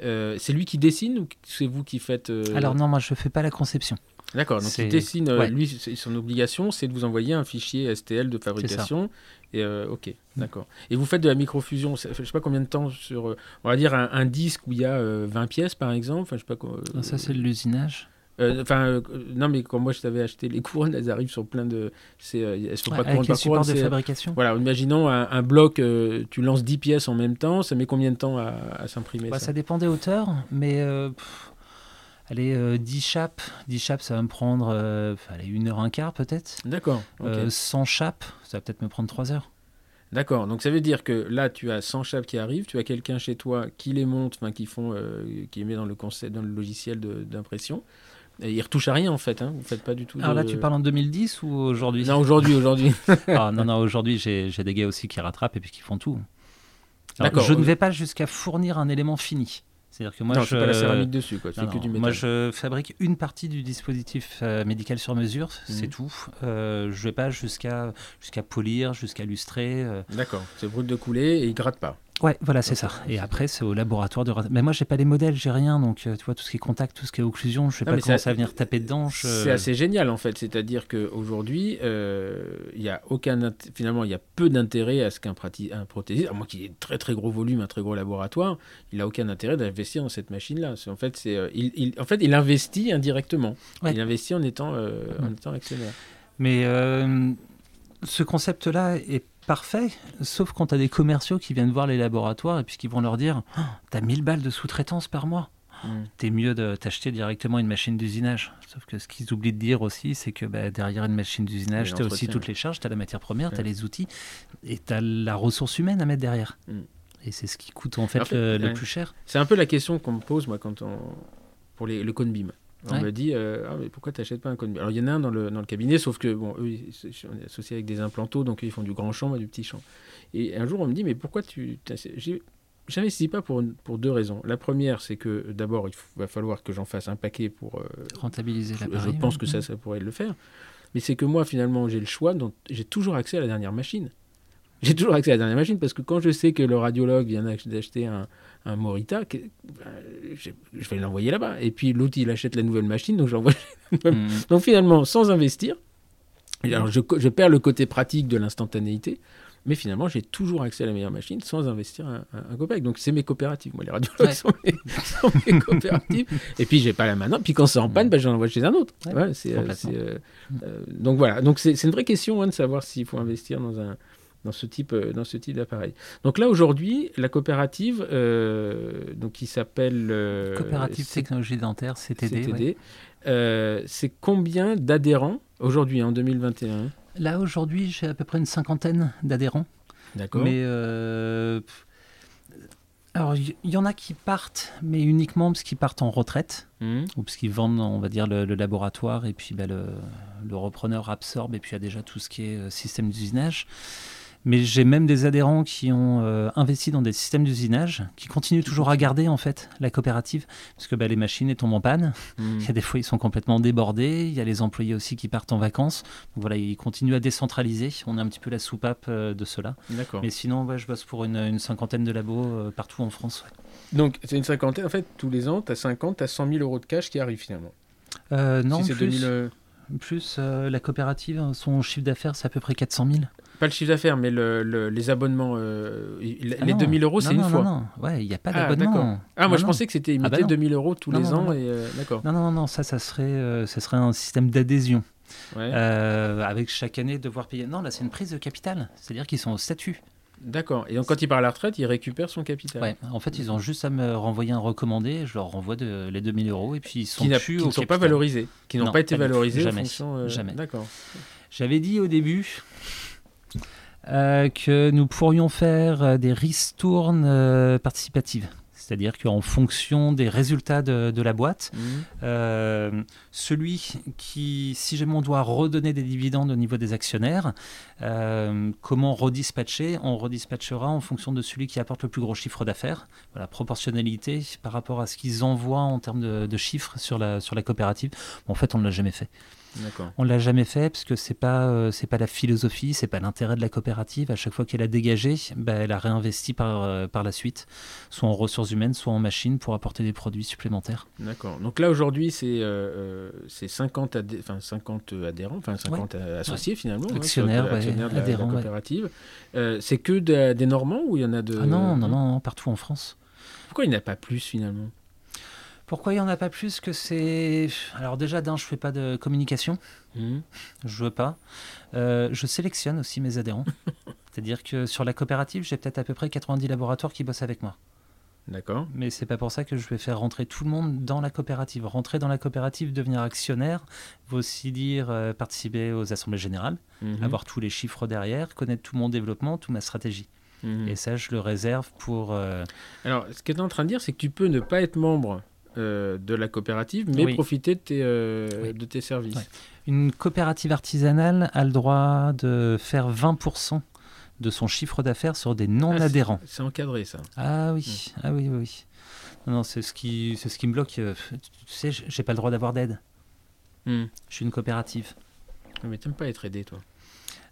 Euh, c'est lui qui dessine ou c'est vous qui faites euh, Alors non, moi je fais pas la conception. D'accord, donc c'est- il dessine, euh, ouais. lui, son obligation, c'est de vous envoyer un fichier STL de fabrication. Et euh, ok, Mm. d'accord. Et vous faites de la microfusion, je sais pas combien de temps sur, on va dire un, un disque où il y a euh, 20 pièces par exemple. Enfin, je sais pas. quoi, Ça c'est de l'usinage. Euh, Enfin, euh, non, mais quand moi je t'avais acheté les couronnes, elles arrivent sur plein de. C'est, euh, elles sont Ouais, pas avec les par couronne. de fabrication. Voilà, imaginons un, un bloc, euh, tu lances 10 pièces en même temps, ça met combien de temps à, à s'imprimer Bah, ça ça dépend des hauteurs, mais pff, allez, euh, 10 chapes, 10 chapes ça va me prendre allez, une heure, un quart peut-être. D'accord, ok. Euh, 100 chapes, ça va peut-être me prendre 3 heures. D'accord, donc ça veut dire que là, tu as 100 chapes qui arrivent, tu as quelqu'un chez toi qui les monte, enfin qui font, euh, qui les met dans le concept, dans le logiciel d'impression. Et il retouche à rien en fait, hein. vous faites pas du tout. Alors là, tu parles en 2010 ou aujourd'hui? Non, aujourd'hui, aujourd'hui. Ah, non, non, aujourd'hui, j'ai des gars aussi qui rattrapent et puis qui font tout. D'accord. Je ne vais pas jusqu'à fournir un élément fini. C'est-à-dire que moi, non, je, pas la céramique dessus, quoi. Tu Non, fais que du métal. Moi, je fabrique une partie du dispositif euh, médical sur mesure, c'est Mhm. tout. Euh, je vais pas jusqu'à jusqu'à polir, jusqu'à lustrer. euh. D'accord, c'est brut de couler et il gratte pas. Ouais, voilà, c'est ça. Et après, c'est au laboratoire de. Mais moi, j'ai pas les modèles, j'ai rien. Donc, euh, tu vois, tout ce qui est contact, tout ce qui est occlusion, je Non, pas commencer assez- à venir taper dedans. je- C'est assez génial en fait, c'est-à-dire qu'aujourd'hui, euh, il y a aucun finalement, il y a peu d'intérêt à ce qu'un prati- un prothésiste, à moins qu'il ait très très gros volume, un très gros laboratoire, il a aucun intérêt d'investir dans cette machine-là. En fait, euh, il, il- en fait, il investit indirectement. Ouais. Il investit en étant, euh, en étant actionnaire. Mais euh, ce concept-là est parfait, sauf quand tu as des commerciaux qui viennent voir les laboratoires et puis qui vont leur dire Oh, T'as 1000 balles de sous-traitance par mois. Mhm. T'es mieux de t'acheter directement une machine d'usinage. Sauf que ce qu'ils oublient de dire aussi, c'est que bah, derrière une machine d'usinage, Et tu as aussi toutes les charges, tu as la matière première, tu as Ouais. les outils et tu as la ressource humaine à mettre derrière. Mm. Et c'est ce qui coûte en fait, En fait, le, plus cher. C'est un peu la question qu'on me pose moi quand on pour les, le Conbeam. On Ouais. me dit euh, ah, mais pourquoi tu n'achètes pas un Conbeam Alors il y en a un dans le, dans le cabinet, sauf que bon, eux, on est associés avec des implantos, donc eux, ils font du grand champ et du petit champ. Et un jour, on me dit mais pourquoi tu j'investis pas pour, pour deux raisons. La première, c'est que d'abord, il va falloir que j'en fasse un paquet pour... euh, Rentabiliser l'appareil. je pense ouais. que ça, ça pourrait le faire. Mais c'est que moi, finalement, j'ai le choix, donc j'ai toujours accès à la dernière machine. J'ai toujours accès à la dernière machine parce que quand je sais que le radiologue vient d'ach- d'acheter un, un Morita, que- ben, je, je vais l'envoyer là-bas. Et puis l'autre, il achète la nouvelle machine, donc j'envoie. Mm. donc finalement, sans investir, alors je, perds le côté pratique de l'instantanéité, mais finalement, j'ai toujours accès à la meilleure machine sans investir un, un, un copec. Donc c'est mes coopératives. Moi, les radiologues Ouais. sont, mes, sont mes coopératives. Et puis j'ai pas la main. Puis quand c'est en panne, Mm. ben, j'en envoie chez un autre. Ouais, euh, euh, euh, donc voilà. Donc c'est c'est une vraie question hein, de savoir s'il faut investir dans un dans ce type euh, dans ce type d'appareil. Donc là aujourd'hui, la coopérative, euh, donc qui s'appelle euh, Coopérative Technologie Dentaire, CTD. CTD, ouais. euh, c'est combien d'adhérents aujourd'hui en 2021 Là, aujourd'hui, j'ai à peu près une cinquantaine d'adhérents. D'accord. Mais alors, il y, y en a qui partent, mais uniquement parce qu'ils partent en retraite Mhm. ou parce qu'ils vendent, on va dire, le, le laboratoire et puis bah, le, le repreneur absorbe et puis il y a déjà tout ce qui est système d'usinage. Mais j'ai même des adhérents qui ont euh, investi dans des systèmes d'usinage, qui continuent toujours à garder en fait la coopérative, parce que bah, les machines elles tombent en panne. Il y a des fois, ils sont complètement débordés. Il y a les employés aussi qui partent en vacances. Donc voilà, ils continuent à décentraliser. On est un petit peu la soupape euh, de cela. Mais sinon, ouais, je bosse pour une, une cinquantaine de labos euh, partout en France. ouais. Donc c'est une cinquantaine. En fait, tous les ans, tu as 50, tu as 100 000 euros de cash qui arrivent finalement. Non, si c'est plus, 2000, euh, plus la coopérative, son chiffre d'affaires, c'est à peu près 400 000. Pas le chiffre d'affaires, mais le, le- les abonnements. euh, Ah les non. 2000 euros, c'est une non, fois. Non, non, ouais, il n'y a pas Ah, d'abonnement. Ah, moi je pensais que c'était Ah, imité bah non. 2000 euros tous les ans. Et, euh, D'accord. Non, non, non, ça, ça serait, euh, ça serait un système d'adhésion. Ouais. Avec chaque année devoir payer. Non, là, c'est une prise de capital. C'est-à-dire qu'ils sont au statut. D'accord. Et donc quand il part à la retraite, il récupère son capital. Ouais. En fait, ils ont juste à me renvoyer un recommandé. Je leur renvoie de, les 2000 euros et puis ils sont Qui, plus qui au ne sont pas valorisés. Qui n'ont Non, pas été pas valorisés Jamais. en fonction. Jamais. D'accord. J'avais dit au début euh, que nous pourrions faire euh, des ristournes euh, participatives. C'est-à-dire qu'en fonction des résultats de, de la boîte, euh, celui qui, si jamais on doit redonner des dividendes au niveau des actionnaires, euh, comment redispatcher? On redispatchera en fonction de celui qui apporte le plus gros chiffre d'affaires. Voilà, proportionnalité par rapport à ce qu'ils envoient en termes de, de chiffres sur la, sur la coopérative. Bon, en fait, on ne l'a jamais fait. On l'a jamais fait parce que c'est pas euh, c'est pas la philosophie, c'est pas l'intérêt de la coopérative. À chaque fois qu'elle a dégagé, bah, elle a réinvesti par euh, par la suite, soit en ressources humaines, soit en machines pour apporter des produits supplémentaires. D'accord. Donc là aujourd'hui, c'est euh, euh, c'est 50, adhé- enfin, 50 adhérents, enfin 50 euh, associés finalement. hein, Actionnaires, ouais, actionnaires de la, de coopérative. Euh, c'est que de- des Normands ou il y en a de. Ah non, non, non, non, partout en France. Pourquoi il n'y en a pas plus finalement? Pourquoi il n'y en a pas plus que c'est... Alors déjà, d'un, je fais pas de communication, Mhm. je veux pas. Euh, je sélectionne aussi mes adhérents. C'est-à-dire que sur la coopérative, j'ai peut-être à peu près 90 laboratoires qui bossent avec moi. D'accord. Mais c'est pas pour ça que je vais faire rentrer tout le monde dans la coopérative. Rentrer dans la coopérative, devenir actionnaire, veut aussi dire euh, participer aux assemblées générales, Mhm. avoir tous les chiffres derrière, connaître tout mon développement, toute ma stratégie. Mhm. Et ça, je le réserve pour... euh, Alors, ce que tu es en train de dire, c'est que tu peux ne pas être membre euh, de la coopérative, mais Oui. profiter de tes, euh, Oui. de tes services. Ouais. Une coopérative artisanale a le droit de faire 20% de son chiffre d'affaires sur des Ah, non-adhérents. c'est- C'est encadré ça. Ah oui, ah oui, oui, oui. Non, non, c'est ce qui, c'est ce qui me bloque. euh, Tu sais, j'ai pas le droit d'avoir d'aide. Mhm. Je suis une coopérative. Mais t'aimes pas être aidé, toi.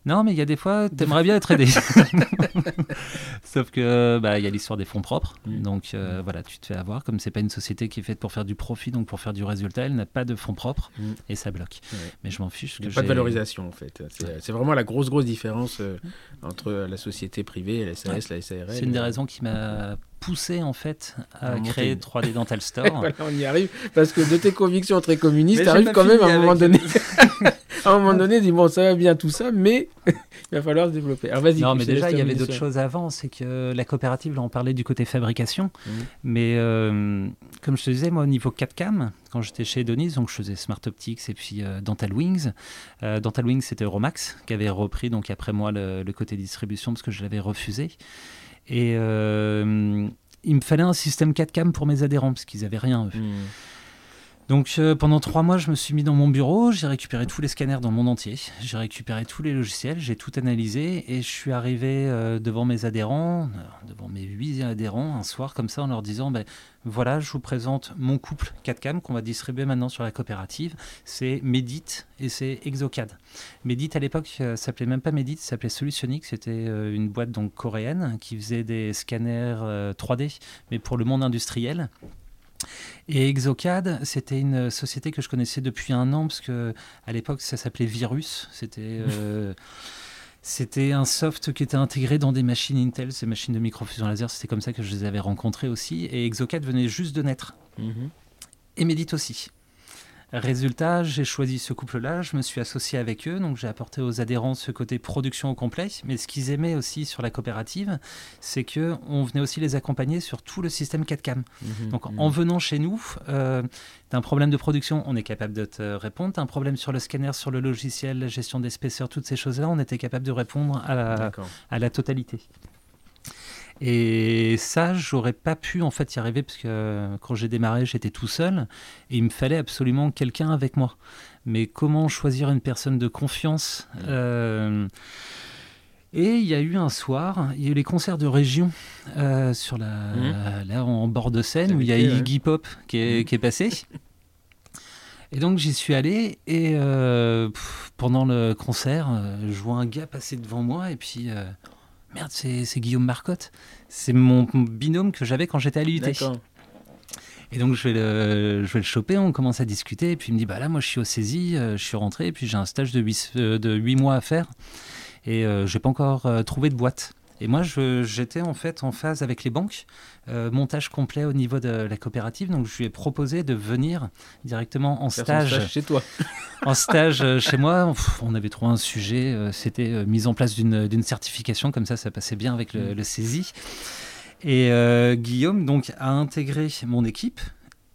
Non, mais il y a des fois, t'aimerais bien être aidé. Sauf que bah, il y a l'histoire des fonds propres. Donc euh, voilà, tu te fais avoir. Comme c'est pas une société qui est faite pour faire du profit, donc pour faire du résultat, elle n'a pas de fonds propres Mm. et ça bloque. Ouais. Mais je m'en fiche. Il n'y a pas de valorisation en fait. C'est vraiment la grosse grosse différence euh, entre la société privée, la SAS, la SARL. C'est une des raisons qui m'a poussé en fait à créer une- 3D Dental Store. Voilà, on y arrive parce que de tes convictions très communistes, Mais tu j'ai arrives pas quand même à un moment donné. à un moment donné, dis bon, ça va bien tout ça, mais il va falloir se développer. Alors vas-y. Non, mais déjà, il y avait d'autres choses avant. C'est que la coopérative, là, on parlait du côté fabrication. Mhm. Mais euh, comme je te disais, moi, au niveau 4cam, quand j'étais chez Edonis, donc je faisais Smart Optics et puis euh, Dental Wings. Euh, Dental Wings, c'était Euromax qui avait repris, donc après moi, le, le côté distribution parce que je l'avais refusé. Et il me fallait un système 4cam pour mes adhérents parce qu'ils n'avaient rien. eux. Mhm. Donc euh, pendant trois mois, je me suis mis dans mon bureau, j'ai récupéré tous les scanners dans le monde entier, j'ai récupéré tous les logiciels, j'ai tout analysé et je suis arrivé euh, devant mes adhérents, euh, devant mes huit adhérents un soir comme ça en leur disant ben, voilà, je vous présente mon couple 4CAM qu'on va distribuer maintenant sur la coopérative. C'est Medit et c'est Exocad. Medit à l'époque s'appelait même pas Medit, s'appelait Solutionic. C'était une boîte donc coréenne qui faisait des scanners 3D, mais pour le monde industriel. Et Exocad, c'était une société que je connaissais depuis un an, parce que à l'époque, ça s'appelait Virus. C'était. Euh, c'était un soft qui était intégré dans des machines Intel, ces machines de microfusion laser. C'était comme ça que je les avais rencontrés aussi. Et Exocad venait juste de naître. Mhm. Et Medit aussi. Résultat, j'ai choisi ce couple-là, je me suis associé avec eux, donc j'ai apporté aux adhérents ce côté production au complet. Mais ce qu'ils aimaient aussi sur la coopérative, c'est que on venait aussi les accompagner sur tout le système 4CAM. Mhm, donc mhm. en venant chez nous, euh, un problème de production, on est capable de te répondre. T'as un problème sur le scanner, sur le logiciel, la gestion d'épaisseur, toutes ces choses-là, on était capable de répondre à à la totalité. Et ça, j'aurais pas pu en fait y arriver parce que quand j'ai démarré, j'étais tout seul et il me fallait absolument quelqu'un avec moi. Mais comment choisir une personne de confiance euh, Et il y a eu un soir, il y a eu les concerts de région euh, sur la, mmh. là en bord de scène où il y a Iggy Pop qui est, mmh. qui est passé. Et donc j'y suis allé et euh, pendant le concert, je vois un gars passer devant moi et puis Merde, c'est Guillaume Marcotte. C'est mon binôme que j'avais quand j'étais à l'UIT. Et donc je vais, le, je vais le choper, on commence à discuter, et puis il me dit, bah là moi je suis au saisie, euh, je suis rentré, et puis j'ai un stage de 8, euh, de 8 mois à faire, et euh, je n'ai pas encore trouvé de boîte. Et moi, j'étais en fait en phase avec les banques, euh, montage complet au niveau de la coopérative. Donc, je lui ai proposé de venir directement en stage, chez toi. en stage euh, chez moi. on avait trouvé un sujet, euh, c'était mise en place d'une certification, comme ça, ça passait bien avec le, mm. le saisie. Et Guillaume donc a intégré mon équipe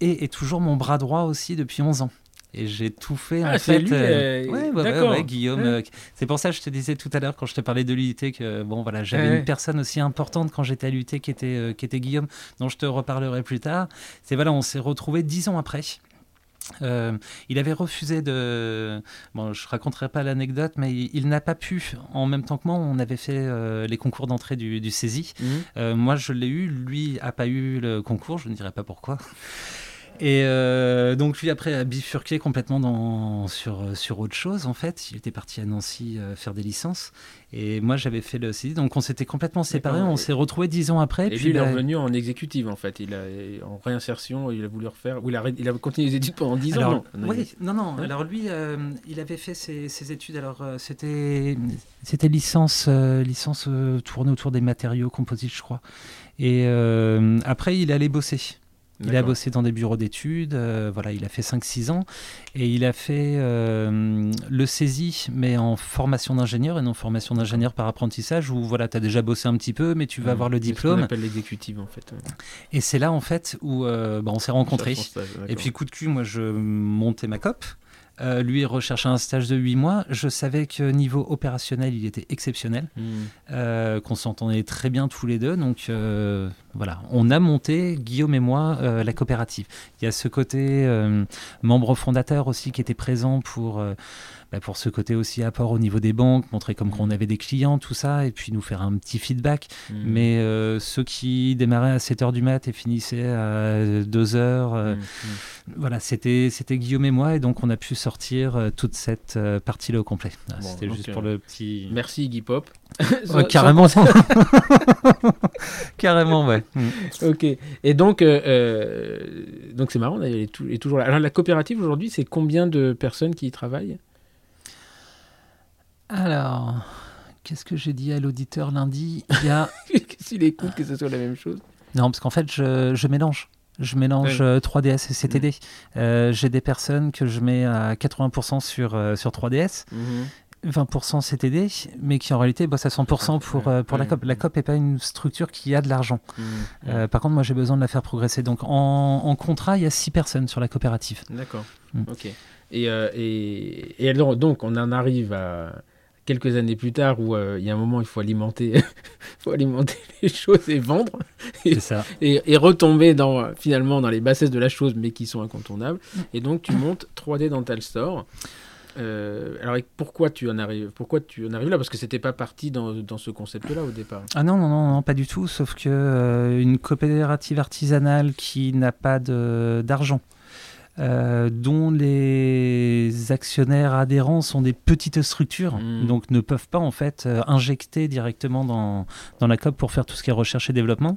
et est toujours mon bras droit aussi depuis 11 ans. Et j'ai tout fait ah, en fait. Lui, euh, ouais, ouais, Guillaume. Euh, c'est pour ça que je te disais tout à l'heure quand je te parlais de l'UIT que bon voilà, j'avais une personne aussi importante quand j'étais à l'UIT qui était euh, qui était Guillaume, dont je te reparlerai plus tard. C'est voilà, on s'est retrouvé dix ans après. il avait refusé de. Bon, je raconterai pas l'anecdote, mais il, n'a pas pu. En même temps que moi, on avait fait les concours d'entrée du, du saisie. Mhm. moi, je l'ai eu. Lui a pas eu le concours. Je ne dirai pas pourquoi. Et euh, donc lui après a bifurqué complètement dans, sur, sur autre chose en fait. Il était parti à Nancy euh, faire des licences et moi j'avais fait le CD. Donc on s'était complètement séparés, on s'est retrouvés dix ans après. Et puis, il est revenu en exécutive en fait. Il a, en réinsertion, il a voulu refaire. il a, il a continué les études pendant dix ans. Non? oui, non, non. Alors lui, euh, il avait fait ses, ses études. Alors c'était c'était licence, licence tournée autour des matériaux composites, je crois. Et après il allait bosser. Il a bossé dans des bureaux d'études, euh, voilà, il a fait 5-6 ans et il a fait euh, le saisie, mais en formation d'ingénieur et non formation d'ingénieur par apprentissage où voilà, tu as déjà bossé un petit peu, mais tu vas mmh. avoir le diplôme. On appelle l'exécutive en fait. Et c'est là en fait où euh, bah, on s'est rencontrés. Et puis coup de cul, moi je montais ma COP. Euh, lui recherchait un stage de 8 mois. Je savais que niveau opérationnel, il était exceptionnel, hmm. euh, qu'on s'entendait très bien tous les deux. Donc euh, voilà, on a monté, Guillaume et moi, la coopérative. Il y a ce côté membre fondateur aussi qui était présent pour bah, pour ce côté aussi apport au niveau des banques, montrer comme qu'on avait des clients, tout ça, et puis nous faire un petit feedback. Mmh. Mais euh, ceux qui démarraient à 7h du mat et finissaient à 2h, euh, mmh, mmh. voilà, c'était, Guillaume et moi, et donc on a pu sortir euh, toute cette partie-là au complet. c'était juste pour le petit... Merci Guy Pop. carrément. carrément, ouais. Ok. Et donc, donc c'est marrant, elle est, toujours là. Alors la coopérative aujourd'hui, c'est combien de personnes qui y travaillent? Alors, qu'est-ce que j'ai dit à l'auditeur lundi? Il y a. S'il écoute que ce soit la même chose? Non, parce qu'en fait, je, mélange. Je mélange 3DS euh, et CTD. Mm. Euh, j'ai des personnes que je mets à 80% sur, euh, sur 3DS. 20% CTD, mais qui en réalité bossent à 100% pour, pour la COP. La COP n'est pas une structure qui a de l'argent. Mm. par contre, moi, j'ai besoin de la faire progresser. Donc, en, contrat, il y a 6 personnes sur la coopérative. D'accord. Mm. Ok. Et, et, et, donc, on en arrive à quelques années plus tard où euh, il y a un moment il faut alimenter, faut alimenter les choses et vendre et, ça. et, retomber dans, finalement dans les bassesses de la chose mais qui sont incontournables. Et donc tu montes 3D Dental Store. Euh, alors pourquoi tu en arrives pourquoi tu en arrives là? Parce que c'était pas parti dans, dans ce concept là au départ. Ah non non non, pas du tout sauf que euh, une coopérative artisanale qui n'a pas d'argent euh, dont les actionnaires adhérents sont des petites structures, mmh. donc ne peuvent pas en fait euh, injecter directement dans, dans la COP pour faire tout ce qui est recherche et développement.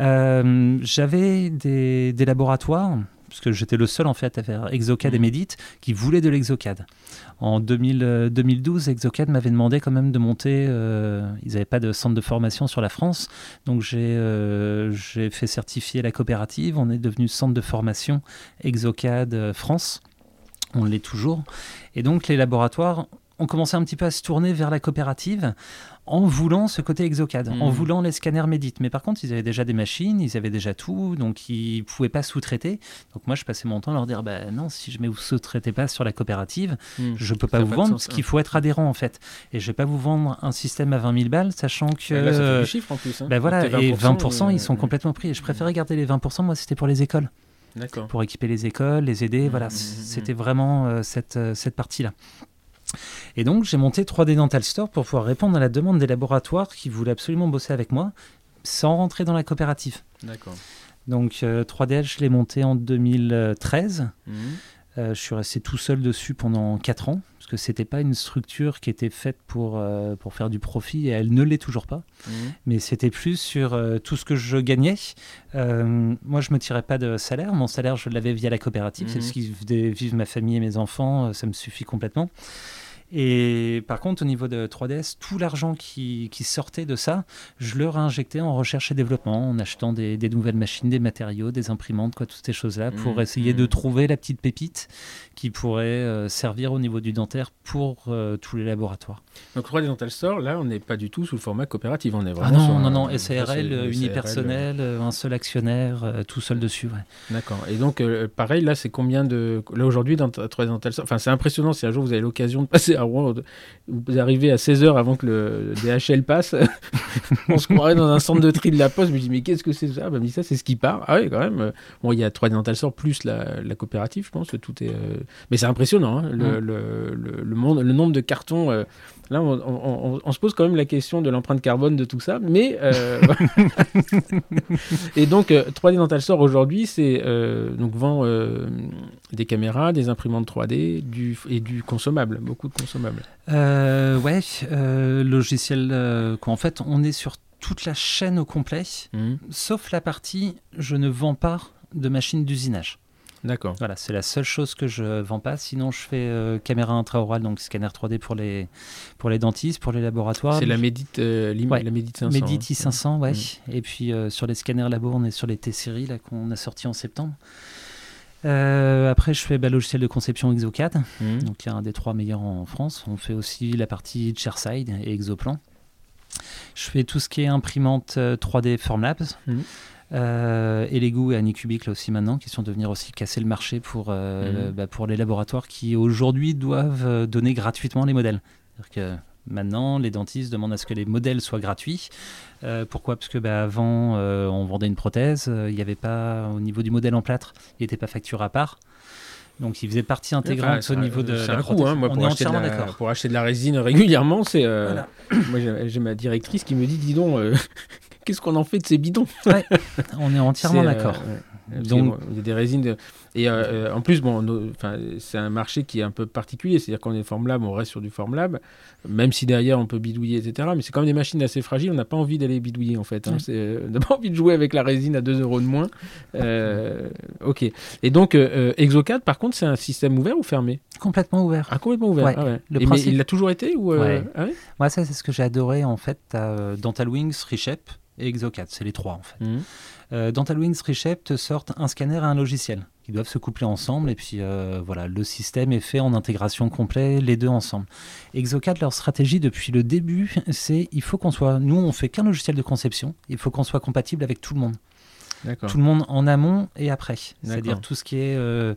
Euh, j'avais des, des, laboratoires parce que j'étais le seul en fait à faire Exocad et mmh. Medit, qui voulaient de l'Exocad. En 2000, 2012, euh, Exocad m'avait demandé quand même de monter, euh, ils n'avaient pas de centre de formation sur la France, donc euh, j'ai fait certifier la coopérative, on est devenu centre de formation Exocad France, on l'est toujours, et donc les laboratoires ont commencé un petit peu à se tourner vers la coopérative en voulant ce côté exocad, en hmm. voulant les scanners Medit. Mais par contre, ils avaient déjà des machines, ils avaient déjà tout, donc ils ne pouvaient pas sous-traiter. Donc moi, je passais mon temps à leur dire, bah non, si je ne vous sous-traitez pas sur la coopérative, hmm. je ne peux pas vous vendre, parce qu'il faut être adhérent en fait. Et je ne vais pas vous vendre un système à 20 000 balles, sachant que... Là, ça fait du chiffre en plus. Hein. Bah voilà, et 20%, ils sont complètement pris. Et je préférais garder les 20%, moi, c'était pour les écoles. Pour équiper les écoles, les aider, hmm, voilà, c'était vraiment euh, cette, euh, cette partie-là. Et donc, j'ai monté 3D Dental Store pour pouvoir répondre à la demande des laboratoires qui voulaient absolument bosser avec moi sans rentrer dans la coopérative. D'accord. Donc, 3DL, euh, je l'ai monté en 2013. Mhm. Euh, je suis resté tout seul dessus pendant 4 ans, parce que c'était pas une structure qui était faite pour, euh, pour faire du profit, et elle ne l'est toujours pas. Mhm. Mais c'était plus sur tout ce que je gagnais. moi, je me tirais pas de salaire. Mon salaire, je l'avais via la coopérative. C'est mhm. ce qui vivre ma famille et mes enfants. Ça me suffit complètement. Et par contre, au niveau de 3DS, tout l'argent qui, sortait de ça, je le réinjectais en recherche et développement, en achetant des, nouvelles machines, des matériaux, des imprimantes, quoi, toutes ces choses-là, pour mmh, essayer de mmh. trouver la petite pépite qui pourrait euh, servir au niveau du dentaire pour euh, tous les laboratoires. Donc 3D Dental Store, là, on n'est pas du tout sous le format coopératif, on est vraiment ah non, non, non, SARL, unipersonnel, un seul actionnaire, tout seul dessus. D'accord. Et donc, pareil, là, c'est combien de... Là, aujourd'hui, dans 3D Dental Store, enfin, c'est impressionnant si un jour vous avez l'occasion de passer vous arrivez à 16h avant que le DHL passe. on se croirait dans un centre de tri de la poste. Je me dis, mais qu'est-ce que c'est ça? Bah, me dit, ça, c'est ce qui part. Ah oui, quand même. Bon, il y a 3 Dental Store plus la, la, coopérative, je pense tout est. Euh, mais c'est impressionnant, hein, le, le, le, monde, le nombre de cartons. Euh, Là, on, se pose quand même la question de l'empreinte carbone de tout ça. Mais euh, et donc 3D euh, Dental Store aujourd'hui, c'est euh, donc vend des caméras, des imprimantes 3D, du et du consommable, beaucoup de consommables. ouais, logiciel. quoi, en fait, on est sur toute la chaîne au complet, mmh. sauf la partie je ne vends pas de machines d'usinage. D'accord. Voilà, c'est la seule chose que je vends pas. Sinon, je fais euh, caméra intraorale, donc scanner 3D pour les, pour les dentistes, pour les laboratoires. C'est la Medit, euh, la Medit 500. Medit 500, ouais. Mm. Et puis euh, sur les scanners labo, on est sur les T-Series qu'on a sorti en septembre. après, je fais bah, logiciel de conception Exocad, mm. donc il y a un des trois meilleurs en France. On fait aussi la partie Chairside et Exoplan. Je fais tout ce qui est imprimante 3D Formlabs. Mm. Euh, et les goûts et Anycubic là aussi maintenant qui sont de venir aussi casser le marché pour, euh, mhm. bah, pour les laboratoires qui aujourd'hui doivent euh, donner gratuitement les modèles. C'est-à-dire que maintenant les dentistes demandent à ce que les modèles soient gratuits. pourquoi? Parce que bah, avant on vendait une prothèse, il n'y avait pas au niveau du modèle en plâtre, il n'était pas facturé à part. Donc il faisait partie intégrante au niveau de la un hein, moi, pour, acheter de la, pour acheter de la résine régulièrement, c'est moi j'ai ma directrice qui me dit dis donc qu'est-ce qu'on en fait de ces bidons? On est entièrement d'accord. Donc, il y a des résines. Et euh, euh, en plus, bon, c'est un marché qui est un peu particulier. C'est-à-dire qu'on est Formlab, on reste sur du Formlab, même si derrière on peut bidouiller, etc. Mais c'est quand même des machines assez fragiles. On n'a pas envie d'aller bidouiller en fait. Hein. Euh, on n'a pas envie de jouer avec la résine à 2 euros de moins. ok. Et donc, Exocad, par contre, c'est un système ouvert ou fermé? Complètement ouvert. Ah, complètement ouvert. Ah le mais il l'a toujours été ou ouais. Ah Moi, ça, c'est ce que j'ai adoré en fait. Dental Wings, Richep et Exocad. C'est les trois en fait. Mmh. Euh, Reshape te sortent un scanner et un logiciel qui doivent se coupler ensemble et puis euh, voilà le système est fait en intégration complète les deux ensemble. Exocad leur stratégie depuis le début c'est il faut qu'on soit nous on fait qu'un logiciel de conception il faut qu'on soit compatible avec tout le monde. Tout le monde en amont et après. C'est-à-dire tout ce qui est... Euh,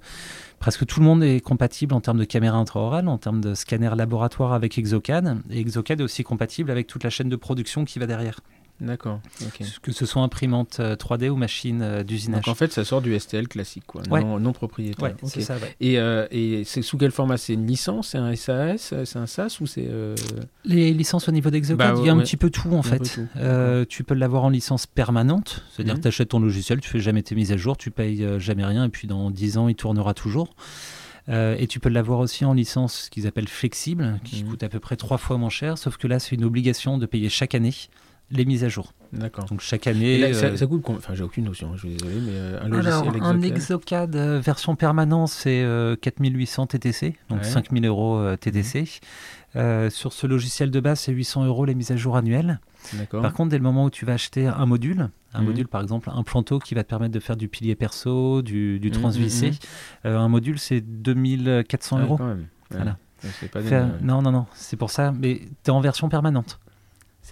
presque tout le monde est compatible en termes de caméra intraorale, en termes de scanner laboratoire avec Exocad. Et Exocad est aussi compatible avec toute la chaîne de production qui va derrière. D'accord. Que ce soit imprimante 3D euh, ou machine euh, d'usinage. Donc en fait, ça sort du STL classique, quoi, non, propriétaire. Ouais, ça, Et, euh, et c'est sous quel format? C'est une licence C'est un SAS C'est un SAS ou c'est Les licences au niveau d'Exocad, bah, il y a un petit peu tout en fait. tu peux l'avoir en licence permanente, c'est-à-dire que mhm. tu achètes ton logiciel, tu fais jamais tes mises à jour, tu payes jamais rien, et puis dans 10 ans, il tournera toujours. et tu peux l'avoir aussi en licence qu'ils appellent flexible, qui mhm. coûte à peu près trois fois moins cher, sauf que là, c'est une obligation de payer chaque année les mises à jour. D'accord. Donc chaque année. ça, euh, coûte Enfin, j'ai aucune notion, je suis désolé, mais euh, un logiciel Alors, un Exocad euh, version permanente, c'est 4800 TTC, donc 5000 euros TTC. Mhm. sur ce logiciel de base, c'est 800 euros les mises à jour annuelles. Par contre, dès le moment où tu vas acheter un module, un mhm. module par exemple, un planteau qui va te permettre de faire du pilier perso, du, du mhm, transvissé, un module c'est 2400 euros. Quand même. Voilà. Pas non, non, non, c'est pour ça, mais tu es en version permanente.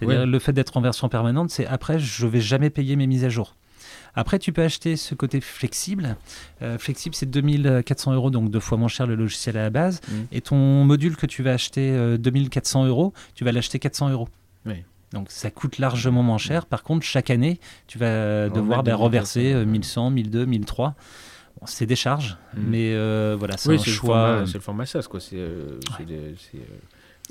C'est-à-dire le fait d'être en version permanente, c'est après, je vais jamais payer mes mises à jour. Après, tu peux acheter ce côté flexible. Euh, flexible, c'est 2400 euros, donc deux fois moins cher le logiciel à la base. Mm. Et ton module que tu vas acheter 2400 euh, euros, tu vas l'acheter 400 euros. Donc ça coûte largement moins cher. Par contre, chaque année, tu vas devoir ben, reverser 1100, 1200, 1300. c'est des charges, mm. mais euh, voilà, c'est un choix. C'est le format SAS, quoi. C'est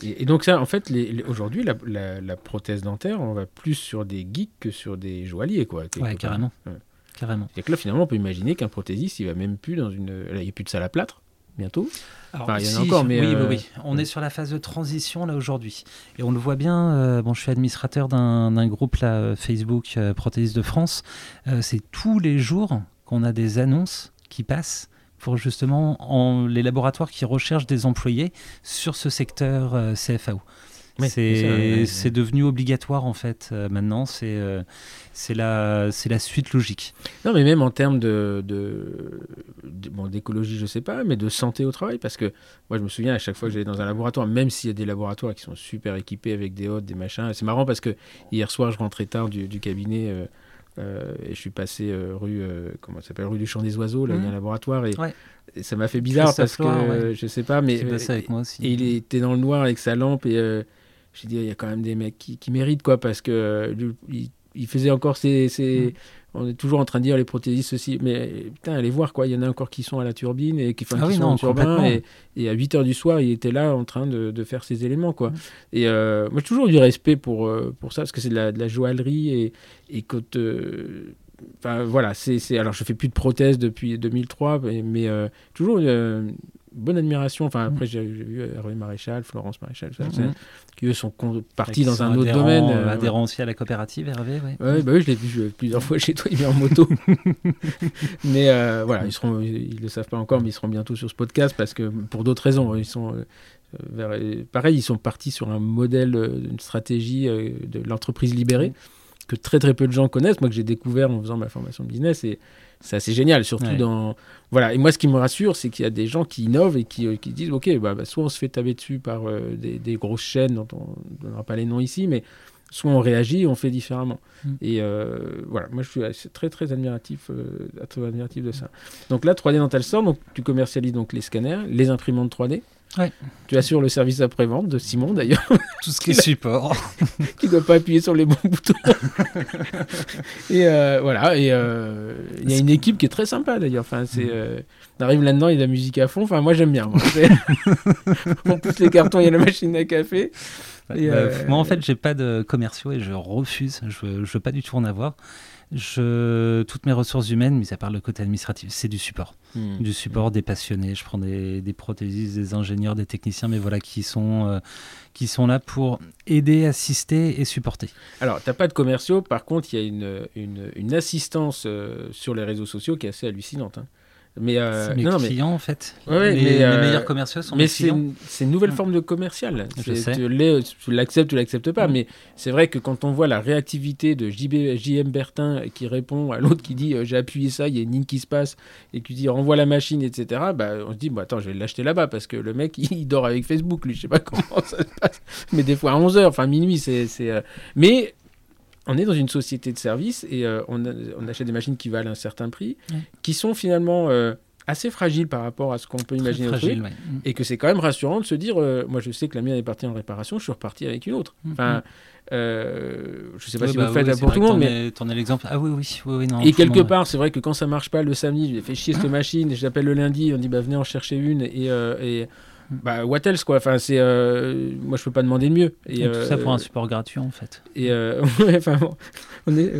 et, donc ça, en fait, aujourd'hui, la, prothèse dentaire, on va plus sur des geeks que sur des joailliers, quoi. Ouais, carrément. Carrément. Et que là, finalement, on peut imaginer qu'un prothésiste, il va même plus dans une... il n'y a plus de salle à plâtre, bientôt. Alors, il y en a encore, mais... Oui, oui, oui. Euh, on est sur la phase de transition, là, aujourd'hui. Et on le voit bien, euh, bon, je suis administrateur d'un groupe, là, Facebook, euh, Prothésiste de France. C'est tous les jours qu'on a des annonces qui passent pour justement en, les laboratoires qui recherchent des employés sur ce secteur euh, CFAO. c'est devenu obligatoire en fait euh, maintenant, c'est euh, c'est la, la suite logique. Non mais même en termes de, de, bon, d'écologie je sais pas, mais de santé au travail, parce que moi je me souviens à chaque fois que j'allais dans un laboratoire, même s'il y a des laboratoires qui sont super équipés avec des hôtes, des machins, c'est marrant parce que hier soir je rentrais tard du, du cabinet euh, et je suis passé euh, rue, euh, comment s'appelle, rue du Champ des Oiseaux, là, il y a un laboratoire. Et, ça m'a fait bizarre parce que, je sais pas, mais. avec moi aussi. Et il était dans le noir avec sa lampe et j'ai dit, il y a quand même des mecs qui, qui méritent, quoi, parce que il, faisait encore ses, ses, mmh on est toujours en train de dire les prothésistes ceci, mais putain, allez voir quoi, il y en a encore qui sont à la turbine et qui, font ah sont turbin et, à 8 h du soir, il était là en train de, faire ces éléments quoi. Et euh, moi j'ai toujours du respect pour, euh, pour ça parce que c'est de la, de la joaillerie et, et quand euh, Enfin, voilà, c'est, alors je fais plus de prothèses depuis 2003, mais, mais toujours bonne admiration. Enfin, après, j'ai vu Hervé Maréchal, Florence Maréchal, mm-hmm. qui eux sont partis dans un autre domaine. Euh, adhérents aussi à la coopérative, Hervé. Ouais, bah oui, je l'ai vu plusieurs fois chez toi, il est en moto. mais euh, voilà, ils seront, ils le savent pas encore, mais ils seront bientôt sur ce podcast parce que pour d'autres raisons, ils sont. Euh, vers, pareil, ils sont partis sur un modèle, une stratégie de l'entreprise libérée que très très peu de gens connaissent. Moi, que j'ai découvert en faisant ma formation de business et c'est assez génial, surtout dans. Voilà, et moi, ce qui me rassure, c'est qu'il y a des gens qui innovent et qui, euh, qui disent Ok, bah, bah, soit on se fait taper dessus par euh, des, grosses chaînes dont on ne donnera pas les noms ici, mais soit on réagit et on fait différemment. Mm. Et euh, voilà, moi, je suis très, très admiratif, très admiratif de ça. Donc là, 3D Dental Store, donc, tu commercialises donc les scanners, les imprimantes 3D. Tu assures le service après-vente de Simon d'ailleurs. Tout ce qui est support. qui ne doit pas appuyer sur les bons boutons. et euh, voilà, et euh, il y a une équipe qui est très sympa d'ailleurs. Enfin, c'est, mm. euh, on arrive là-dedans, il y a de la musique à fond. Enfin, moi j'aime bien. on pousse les cartons, il y a la machine à café. Bah, moi en fait, j'ai pas de commerciaux et je refuse. Je veux, je veux pas du tout en avoir. Je, toutes mes ressources humaines, mis à part le côté administratif, c'est du support. Hmm. Du support des passionnés. Je prends des, des, prothésistes, des ingénieurs, des techniciens, mais voilà, qui sont, euh, qui sont là pour aider, assister et supporter. Alors, tu n'as pas de commerciaux, par contre, il y a une, une, une assistance euh, sur les réseaux sociaux qui est assez hallucinante. Hein. Mais euh, mes clients en fait. les, euh, meilleurs commerciaux sont mais c'est une nouvelle forme de commercial. Tu l'acceptes ou tu l'acceptes pas, mais c'est vrai que quand on voit la réactivité de JB, JM Bertin qui répond à l'autre qui dit euh, j'ai appuyé ça, il y a une ligne qui se passe et qui dit renvoie la machine, etc. Bah, on se dit bon, attends, je vais l'acheter là-bas parce que le mec il dort avec Facebook, lui, je sais pas comment ça se passe, mais des fois à 11h, enfin minuit, c'est. Mais on est dans une société de services et euh, on, on, achète des machines qui valent un certain prix, qui sont finalement assez fragiles par rapport à ce qu'on peut imaginer fragile, mm. et que c'est quand même rassurant de se dire, moi je sais que la mienne est partie en réparation, je suis reparti avec une autre. Mm, enfin, euh, je sais pas si vous le bah faites pour tout le monde, mais t'en as l'exemple. Ah oui, oui, oui, non. Et quelque part, c'est vrai que quand ça marche pas le samedi, j'ai fait chier cette machine, j'appelle le lundi, on dit bah venez en chercher une et, euh, et bah what else quoi? Enfin c'est, euh, moi je peux pas demander mieux. Et, tout ça pour un support gratuit en fait. Et enfin bon, on est.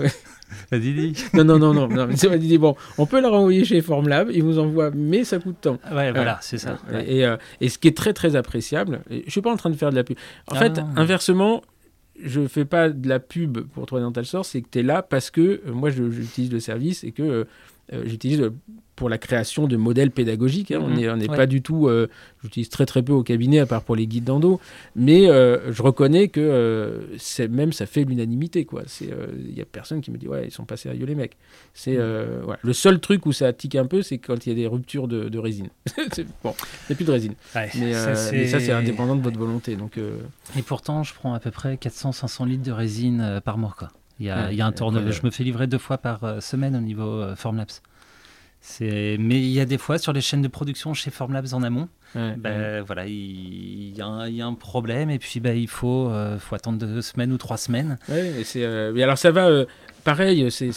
Vas-y, non, non, non, non, non. Mais dit, bon, on peut la renvoyer chez Formlab, ils vous envoient, mais ça coûte tant. Ouais, voilà, c'est ça. Et, et, ce qui est très, très appréciable, je suis pas en train de faire de la pub. En ah fait, inversement, je fais pas de la pub pour toi Dental Source, c'est que tu es là parce que euh, moi j'utilise le service et que euh, euh, j'utilise pour la création de modèles pédagogiques. Hein. On n'est mhm. pas du tout. Euh, j'utilise très très peu au cabinet, à part pour les guides d'endo. Mais euh, je reconnais que euh, même ça fait l'unanimité. Il n'y a personne qui me dit Ouais, ils sont pas sérieux les mecs. C'est mhm. Le seul truc où ça tique un peu, c'est quand il y a des ruptures de, résine. bon, il n'y a plus de résine. mais, ça, c'est indépendant de votre volonté. Donc, Et pourtant, je prends à peu près 400-500 litres de résine par mois. Quoi. Il y a, il y a un tournoi. Je me fais livrer deux fois par semaine au niveau Formlabs. Mais il y a des fois sur les chaînes de production chez Formlabs en amont, ben, voilà, il y, a un problème et puis ben, il faut, euh, faut attendre deux semaines ou trois semaines. Ouais, c'est, euh, mais alors ça va, euh, pareil, c'est,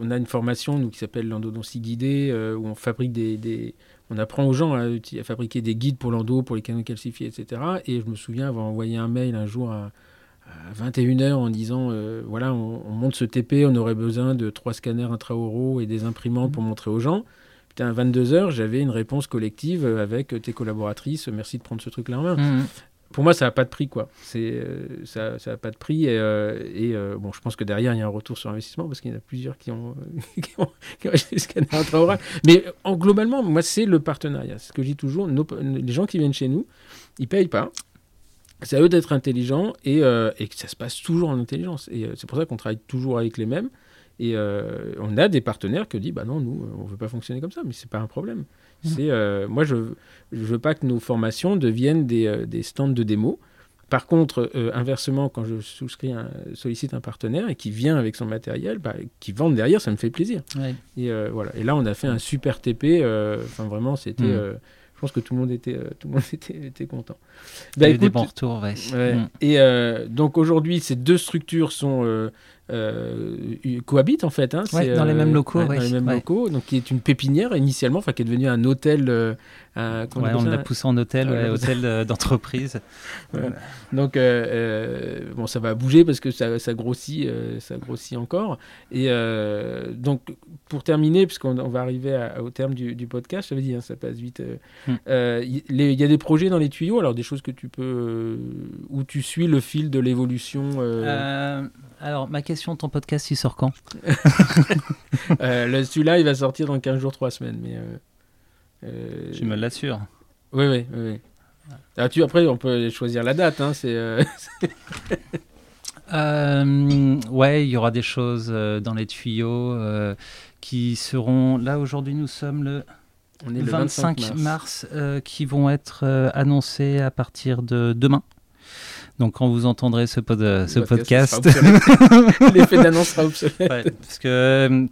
on a une formation nous, qui s'appelle l'endodontie guidée où on fabrique des, des, on apprend aux gens à, à, fabriquer des guides pour l'endo, pour les canaux calcifiés, etc. Et je me souviens avoir envoyé un mail un jour à à 21h en disant euh, voilà, on, monte ce TP, on aurait besoin de trois scanners intraoraux et des imprimantes pour montrer aux gens. Putain, à 22h, j'avais une réponse collective avec tes collaboratrices, merci de prendre ce truc-là en main. Mmh. Pour moi, ça n'a pas de prix, quoi. C'est, euh, ça n'a pas de prix. Et, euh, bon, je pense que derrière, il y a un retour sur investissement parce qu'il y en a plusieurs qui ont, qui ont, des scanners intraoraux. Mais en, globalement, moi, c'est le partenariat. C'est ce que je dis toujours. les gens qui viennent chez nous, ils payent pas c'est à eux d'être intelligents et, euh, et, que ça se passe toujours en intelligence. Et euh, c'est pour ça qu'on travaille toujours avec les mêmes. Et euh, on a des partenaires qui disent bah non, nous, on veut pas fonctionner comme ça, mais c'est pas un problème. Mmh. C'est moi, je je veux pas que nos formations deviennent des, des stands de démo. Par contre, inversement, quand je souscris un, sollicite un partenaire et qui vient avec son matériel, bah, qui vend derrière, ça me fait plaisir. Et voilà. Et là, on a fait un super TP. Enfin, vraiment, c'était mmh je pense que tout le monde était, euh, tout le monde était, était content. Bah, Il y a des bons retours, ouais. Mm. Et euh, donc aujourd'hui, ces deux structures sont euh, euh, cohabitent en fait. Hein, dans les mêmes locaux. dans les mêmes locaux, donc qui est une pépinière initialement, enfin qui est devenue un hôtel on l'a poussé en hôtel, hôtel euh, d'entreprise. Donc, euh, euh, bon, ça va bouger parce que ça, ça grossit, ça grossit encore. Et donc, pour terminer, puisqu'on on va arriver au terme du, podcast, j'avais dit, hein, ça passe vite. Hmm. Il y, a des projets dans les tuyaux, alors des choses que tu peux, où tu suis le fil de l'évolution. alors, ma question, ton podcast, il sort quand Celui-là, il va sortir dans 15 jours, 3 semaines. Mais, euh, tu me l'assures. Oui, oui, oui. Ah, tu, après, on peut choisir la date. Hein, c'est. Euh, euh, ouais, il y aura des choses dans les tuyaux qui seront. Là, aujourd'hui, nous sommes le. On est le 25, mars, qui vont être annoncées à partir de demain. Donc quand vous entendrez ce, ce podcast, l'effet d'annonce sera obsolète. parce que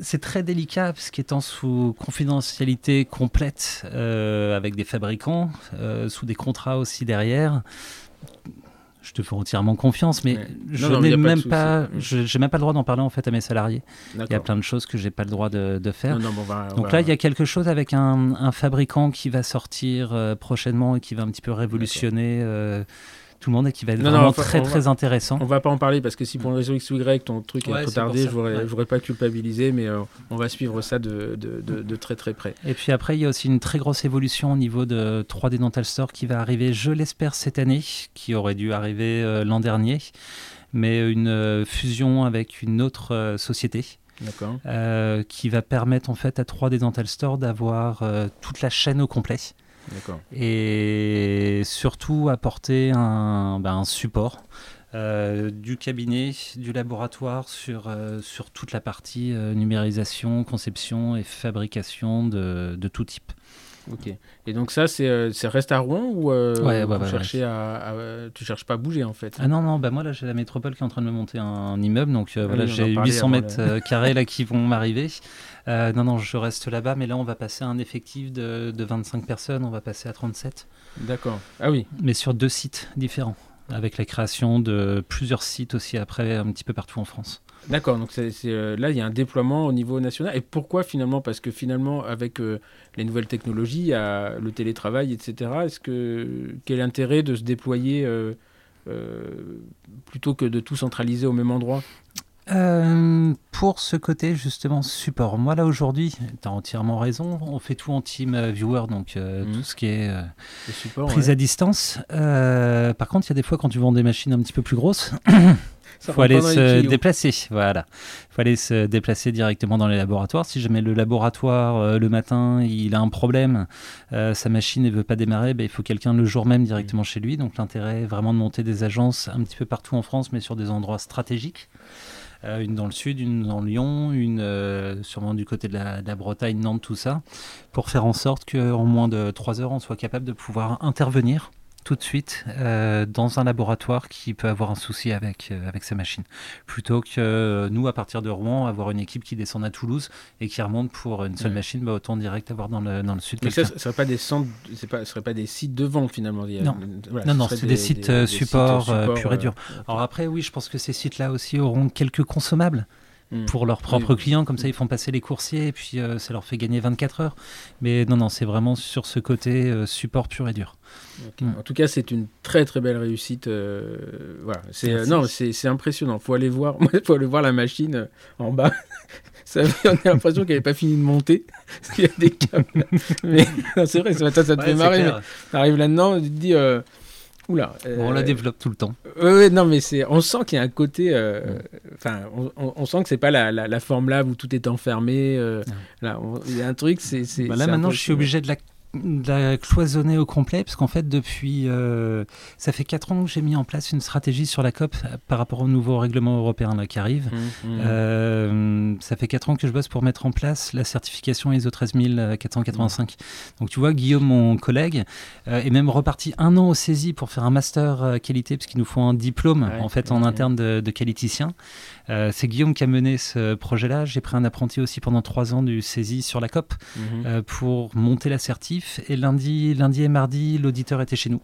c'est très délicat parce qu'étant sous confidentialité complète euh, avec des fabricants, euh, sous des contrats aussi derrière, je te fais entièrement confiance, mais je n'ai même pas, j'ai même pas le droit d'en parler en fait à mes salariés. Il y a plein de choses que j'ai pas le droit de, faire. Donc là, il y a quelque chose avec un, fabricant qui va sortir euh, prochainement et qui va un petit peu révolutionner tout le monde et qui va être vraiment très très intéressant. On va pas en parler parce que si pour une raison X ou Y ton truc est trop tardé, je voudrais, pas culpabiliser, mais euh, on va suivre ça de, de, de, très très près. Et puis après, il y a aussi une très grosse évolution au niveau de 3D Dental Store qui va arriver, je l'espère, cette année, qui aurait dû arriver euh, l'an dernier, mais une euh, fusion avec une autre société. qui va permettre en fait à 3D Dental Store d'avoir toute la chaîne au complet. Et surtout apporter un, ben, support. Euh, du cabinet, du laboratoire sur, euh, toute la partie euh, numérisation, conception et fabrication de, de tout type. Ok. Et donc ça, c'est euh, c'est reste à Rouen ou euh, Ouais, à, à- tu cherches pas à bouger en fait Ah non, non, bah moi là j'ai la métropole qui est en train de me monter un, immeuble, donc euh, Ah voilà, oui, j'ai parlait 800 avant mètres euh, carrés là qui vont m'arriver. Euh, non, non, je reste là-bas, mais là on va passer à un effectif de, de 25 personnes, on va passer à 37, D'accord. Ah oui. mais sur deux sites différents, avec la création de plusieurs sites aussi après, un petit peu partout en France. D'accord. Donc c'est c'est, euh, là, il y a un déploiement au niveau national. Et pourquoi finalement? Parce que finalement, avec euh, les nouvelles technologies, il y a le télétravail, etc. Est-ce que quel est l'intérêt de se déployer euh, euh, plutôt que de tout centraliser au même endroit? Euh, pour ce côté justement support, moi là aujourd'hui, tu as entièrement raison, on fait tout en team euh, viewer, donc euh, Mhm. tout ce qui est support. prise ouais. à distance. Par contre, il y a des fois quand tu vends des machines un petit peu plus grosses, Ça faut aller se déplacer. Voilà, faut aller se déplacer directement dans les laboratoires. Si jamais le laboratoire euh, le matin il a un problème, euh, sa machine ne veut pas démarrer, ben, il faut quelqu'un le jour même directement chez lui. Donc l'intérêt est vraiment de monter des agences un petit peu partout en France, mais sur des endroits stratégiques. Euh, une dans le sud, une dans Lyon, une euh, sûrement du côté de la, de la Bretagne, Nantes, tout ça, pour faire en sorte qu'en moins de 3 heures, on soit capable de pouvoir intervenir tout de suite euh, dans un laboratoire qui peut avoir un souci avec, euh, avec sa machine. Plutôt que euh, nous, à partir de Rouen, avoir une équipe qui descend à Toulouse et qui remonte pour une seule Ouais. machine, bah, autant direct avoir dans le, dans le sud ça, ce serait pas des centres, c'est pas, ce serait pas des sites de vente finalement. Il y a- Non. voilà, Non, non, c'est des sites, euh, support, pur et dur. Alors après, oui, je pense que ces sites-là aussi auront quelques consommables. Hmm. pour leurs propres Oui. clients, comme ça ils font passer les coursiers et puis euh, ça leur fait gagner 24 heures. Mais non, non, c'est vraiment sur ce côté euh, support pur et dur. Mm. En tout cas, c'est une très très belle réussite. euh, voilà, c'est non, c'est impressionnant. Faut aller voir, faut aller voir la machine en bas. Ça, on a l'impression qu'elle n'avait pas fini de monter. Parce qu'il y a des câbles. Mais c'est vrai, ça, ça, te fait marrer. T'arrives là-dedans, tu te dis, euh, oula. Bon, on la euh, développe tout le temps. Ouais, non, mais c'est, on sent qu'il y a un côté, euh, enfin, on, on- on sent que c'est pas la, la, la forme là où tout est enfermé. euh, là, il y a un truc, c'est. Bah là maintenant, je suis obligé de la, la cloisonner au complet parce qu'en fait, depuis, euh, ça fait 4 ans que j'ai mis en place une stratégie sur la COP euh, par rapport au nouveau règlement européen là, qui arrive. Mmh, mmh. Euh, ça fait 4 ans que je bosse pour mettre en place la certification ISO 13485. Donc tu vois, Guillaume, mon collègue, euh, est même reparti un an au saisie pour faire un master qualité, parce qu'il nous faut un diplôme Ouais, en fait en interne de, de qualiticien. C'est Guillaume qui a mené ce projet-là. J'ai pris un apprenti aussi pendant 3 ans du saisie sur la COP euh, pour monter Et lundi, lundi et mardi, l'auditeur était chez nous.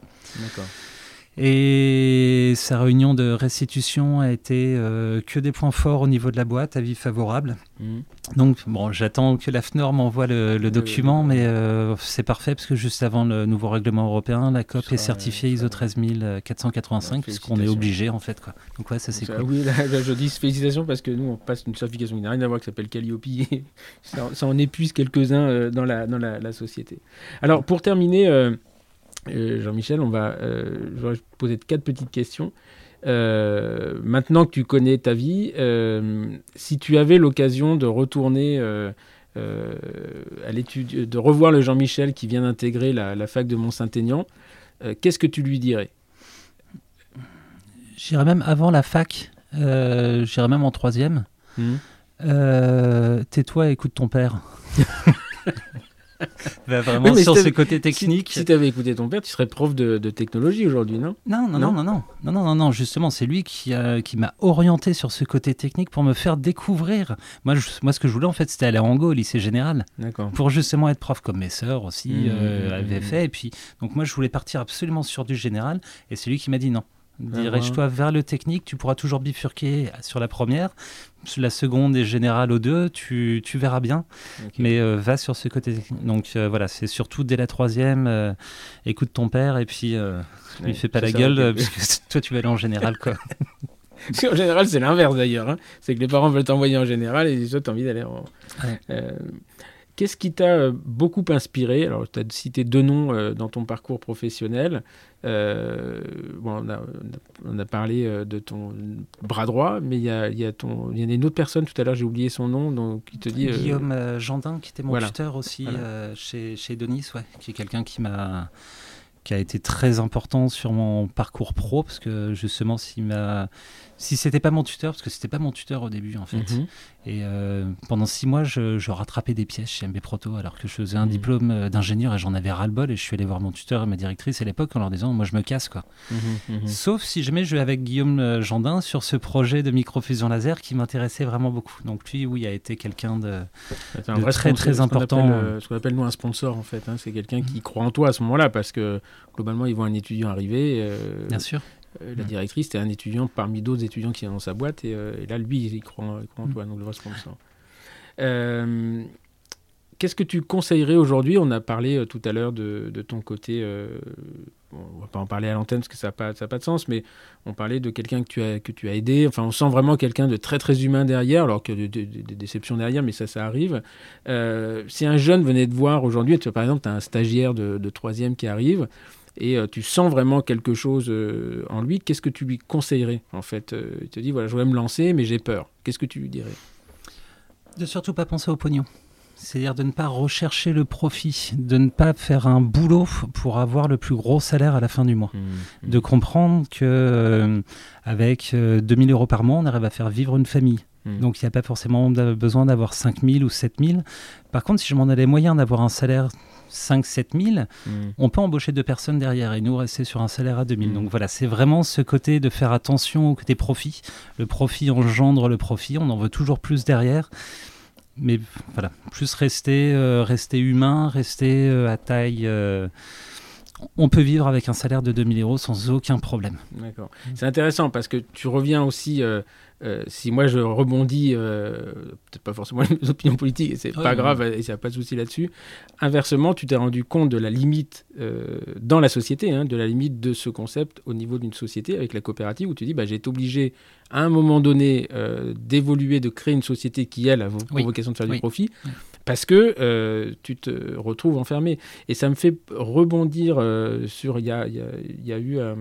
Et sa réunion de restitution a été euh, que des points forts au niveau de la boîte, avis favorable. Mhm. Donc, bon, j'attends que l'AFNOR m'envoie le, le document, mais euh, c'est parfait parce que juste avant le nouveau règlement européen, la COP est certifiée ISO 13485 Ouais, puisqu'on est obligé en fait. Quoi. Donc, ouais, ça c'est cool. Oui, là, là, je dis félicitations parce que nous, on passe une certification qui n'a rien à voir qui s'appelle Calliope. ça, ça en épuise quelques-uns euh, dans, la, dans la, la société. Alors, pour terminer, euh, Jean-Michel, on va, euh, je vais te poser quatre petites questions. Euh, maintenant que tu connais ta vie, si tu avais l'occasion de retourner à l'étude, de revoir le Jean-Michel qui vient d'intégrer la, la fac de Mont-Saint-Aignan, qu'est-ce que tu lui dirais? J'irai même avant la fac, euh, j'irai même en troisième. Hmm Tais-toi et écoute ton père. Va vraiment Oui, sur si ce t'avais- côté technique. Si, tu avais écouté ton père, tu serais prof de, de technologie aujourd'hui, non? Non, non, Non non, non, non, non, non, non, non, justement, c'est lui qui, a- qui m'a orienté sur ce côté technique pour me faire découvrir. Moi, je- moi ce que je voulais, en fait, c'était aller à Ango, au lycée général, D'accord. pour justement être prof comme mes sœurs aussi Mmh, euh, mmh, avaient mmh. fait. Et puis, donc moi, je voulais partir absolument sur du général, et c'est lui qui m'a dit non. Dirige-toi vers le technique, tu pourras toujours bifurquer sur la première. La seconde et générale aux deux, tu, tu verras bien. Mais euh, va sur ce côté technique. Donc euh, voilà, c'est surtout dès la troisième, euh, écoute ton père et puis euh, lui Ouais, fais pas la ça, gueule parce que toi tu vas aller en général quoi. Qu'en général, c'est l'inverse d'ailleurs. hein. C'est que les parents veulent t'envoyer en général et toi, tu as envie d'aller en. Ouais. Qu'est-ce qui t'a euh, beaucoup inspiré? Alors, tu as cité deux noms euh, dans ton parcours professionnel. Euh, bon, on, a, on a parlé de ton bras droit, mais il y a, y, a ton- y en a une autre personne tout à l'heure, j'ai oublié son nom, donc qui te dit. Guillaume euh, Jandin qui était mon voilà. tuteur aussi Voilà. chez, chez Denis, ouais, qui est quelqu'un qui m'a qui a été très important sur mon parcours pro, parce que justement, s'il m'a si c'était pas mon tuteur, parce que c'était pas mon tuteur au début en fait. Mhm. Et euh, pendant six mois, je, je, rattrapais des pièces chez MB Proto alors que je faisais un Mhm. diplôme euh, d'ingénieur et j'en avais ras-le-bol. Et je suis allé voir mon tuteur et ma directrice à l'époque en leur disant Moi je me casse quoi. Mhm. Sauf si jamais je vais avec Guillaume euh, Jandin sur ce projet de microfusion laser qui m'intéressait vraiment beaucoup. Donc lui, oui, a été quelqu'un de. Un vrai très, sponsor, très ce qu'on important. appelle, euh, Ce qu'on appelle nous un sponsor en fait. hein. C'est quelqu'un qui croit en toi à ce moment-là parce que globalement ils voient un étudiant arriver. euh, Bien sûr. Euh, la Mm. directrice c'était un étudiant parmi d'autres étudiants qui sont dans sa boîte et, euh, et là lui il croit, il croit en Mm. toi donc le sponsor. Euh, Qu'est-ce que tu conseillerais aujourd'hui? On a parlé euh, tout à l'heure de, de ton côté. bon, on va pas en parler à l'antenne parce que ça n'a pas, ça a pas de sens, mais on parlait de quelqu'un que tu as que tu as aidé. Enfin, on sent vraiment quelqu'un de très très humain derrière, alors qu'il y a des, des- des déceptions derrière, mais ça, ça arrive. Si un jeune venait te voir aujourd'hui, par exemple, tu as un stagiaire de, de troisième qui arrive. Et euh, tu sens vraiment quelque chose euh, en lui, qu'est-ce que tu lui conseillerais en fait Euh, Il te dit voilà, je voudrais me lancer, mais j'ai peur. Qu'est-ce que tu lui dirais? De surtout pas penser au pognon. C'est-à-dire de ne pas rechercher le profit, de ne pas faire un boulot pour avoir le plus gros salaire à la fin du mois. De comprendre que euh, avec euh, 2000 euros par mois, on arrive à faire vivre une famille. Mm. Donc il n'y a pas forcément besoin d'avoir 5000 ou 7000. Par contre, si je m'en ai les moyens d'avoir un salaire 5-7000, Mm. on peut embaucher deux personnes derrière et nous rester sur un salaire à 2000. Mm. Donc voilà, c'est vraiment ce côté de faire attention au côté profit. Le profit engendre le profit, on en veut toujours plus derrière. Mais voilà, plus rester, euh, rester humain, rester euh, à taille. euh, on peut vivre avec un salaire de 2000 euros sans aucun problème. D'accord. C'est intéressant parce que tu reviens aussi. euh, euh, si moi je rebondis, euh, peut-être pas forcément les opinions politiques, et c'est Ouais, pas ouais. grave, et il n'y a pas de souci là-dessus. Inversement, tu t'es rendu compte de la limite dans la société, hein, de la limite de ce concept au niveau d'une société avec la coopérative où tu dis bah, j'ai été obligé à un moment donné d'évoluer, de créer une société qui, elle, a Oui. vocation de faire du profit. Oui. Parce que euh, tu te retrouves enfermé. Et ça me fait rebondir euh, sur. Il y a, il y a- il y a eu. euh,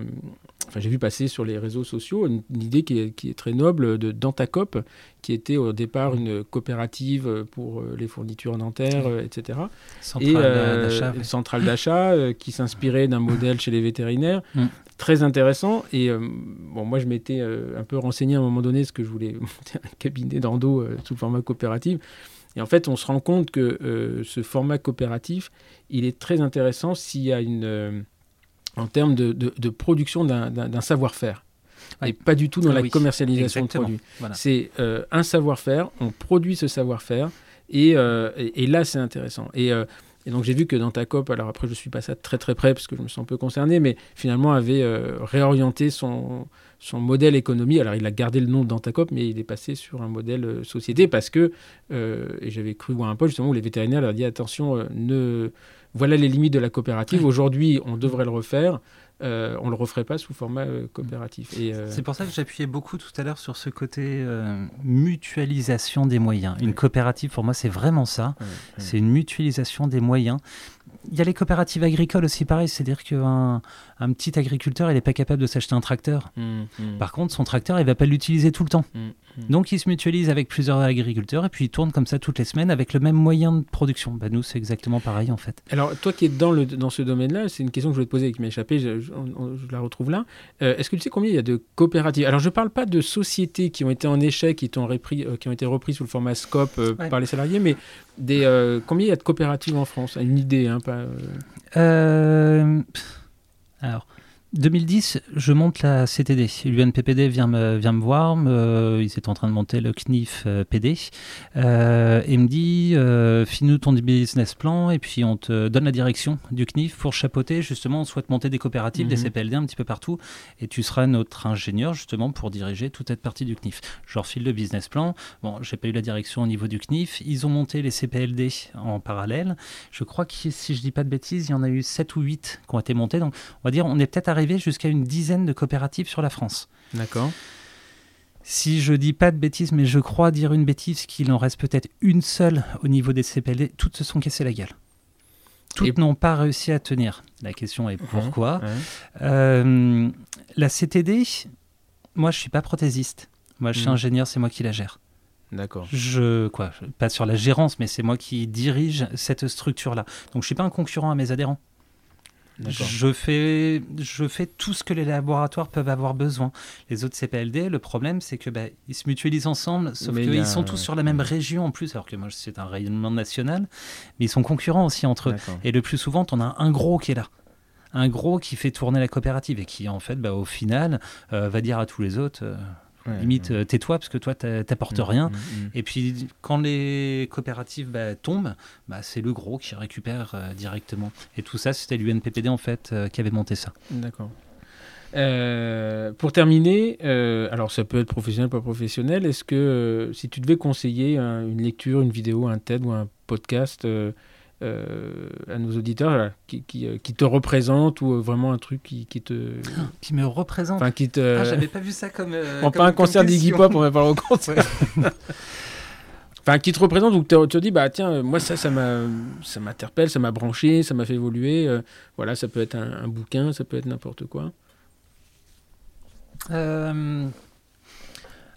Enfin, j'ai vu passer sur les réseaux sociaux une, une idée qui est, qui est très noble de Dentacop, qui était au départ une coopérative pour les fournitures dentaires, etc. Centrale et d'achat. centrale d'achat qui s'inspirait d'un modèle chez les vétérinaires. Mm. Très intéressant. Et bon, moi, je m'étais un peu renseigné à un moment donné, ce que je voulais monter un cabinet d'endo sous format coopératif. Et en fait, on se rend compte que euh, ce format coopératif, il est très intéressant s'il y a une, euh, en termes de, de- de production d'un- savoir-faire. Ouais. Et pas du tout dans Ah la oui, commercialisation exactement. de produits. Voilà. C'est euh, un savoir-faire, on produit ce savoir-faire, et, et, et là, c'est intéressant. Et, et donc, j'ai vu que dans ta COP, alors après, je suis pas ça très très près parce que je me sens un peu concerné, mais finalement, avait réorienté son, son modèle économie. Alors, il a gardé le nom de Dentacop, mais il est passé sur un modèle euh, société parce que, euh, et j'avais cru voir un peu justement où les vétérinaires leur dit attention, euh, ne... voilà les limites de la coopérative. Aujourd'hui, on devrait le refaire. Euh, on le referait pas sous format euh, coopératif. Et, euh, C'est pour ça que j'appuyais beaucoup tout à l'heure sur ce côté mutualisation des moyens. Une coopérative, pour moi, c'est vraiment ça. C'est une mutualisation des moyens. Il y a les coopératives agricoles aussi, pareil. C'est-à-dire qu'un un petit agriculteur, il n'est pas capable de s'acheter un tracteur. Mm, mm, Par contre, son tracteur, il va pas l'utiliser tout le temps. mm. Donc, il se mutualise avec plusieurs agriculteurs et puis il tourne comme ça toutes les semaines avec le même moyen de production. Bah, nous, c'est exactement pareil en fait. Alors, toi qui es dans, le, dans ce domaine-là, c'est une question que je voulais te poser et qui m'a échappé, je, je- on- je la retrouve là. Euh, Est-ce que tu sais combien il y a de coopératives? Alors, je ne parle pas de sociétés qui ont été en échec, qui, ont, repris, euh, qui ont été reprises sous le format SCOP euh, Ouais. par les salariés, mais euh, combien il y a de coopératives en France? Une idée, hein, euh, Euh, alors, 2010, je monte la CTD. L'UNPPD vient me, vient me voir. me- ils étaient en train de monter le CNIF euh, PD. euh, et me dit euh, Finis-nous ton business plan et puis on te donne la direction du CNIF pour chapeauter. Justement, on souhaite monter des coopératives, des Mhm. CPLD un petit peu partout. Et tu seras notre ingénieur justement pour diriger toute cette partie du CNIF. Je leur file le business plan. Bon, j'ai pas eu la direction au niveau du CNIF. Ils ont monté les CPLD en parallèle. Je crois que si je dis pas de bêtises, il y en a eu 7 ou 8 qui ont été montés. Donc, on va dire, on est peut-être arrivé jusqu'à une dizaine de coopératives sur la France. D'accord. Si je dis pas de bêtises, mais je crois dire une bêtise qu'il en reste peut-être une seule au niveau des CPLD, toutes se sont cassées la gueule. Toutes Et- n'ont pas réussi à tenir. La question est pourquoi Ouais. Euh, La CTD, moi je suis pas prothésiste. Moi je suis Mhm. ingénieur, c'est moi qui la gère. D'accord. Je, quoi, pas sur la gérance, mais c'est moi qui dirige cette structure-là. Donc je suis pas un concurrent à mes adhérents. Je fais, je fais tout ce que les laboratoires peuvent avoir besoin. Les autres CPLD, le problème, c'est que bah, ils se mutualisent ensemble, sauf qu'ils sont tous sur la même région en plus, alors que moi, c'est un rayonnement national, mais ils sont concurrents aussi entre eux. Et le plus souvent, on a un gros qui est là un gros qui fait tourner la coopérative et qui en fait bah, au final euh, va dire à tous les autres euh, limite, euh, tais-toi parce que toi, t'apportes mm, rien. Mm, mm. Et puis, quand les coopératives bah, tombent, bah, c'est le gros qui récupère euh, directement. Et tout ça, c'était l'UNPPD en fait euh, qui avait monté ça. D'accord. pour terminer, alors ça peut être professionnel, pas professionnel, est-ce que si tu devais conseiller une lecture, une vidéo, un TED ou un podcast euh, à nos auditeurs qui, euh, qui, te représente ou euh, vraiment un truc qui, qui te. Qui me représente Enfin, qui te. Ah, j'avais pas vu ça comme. bon, pas un concert d'Iggy Pop, on va pas le concert. enfin, qui te représente ou tu te dis, bah tiens, moi ça, ça m'interpelle, ça m'a branché, ça m'a fait évoluer. voilà, ça peut être un, bouquin, ça peut être n'importe quoi.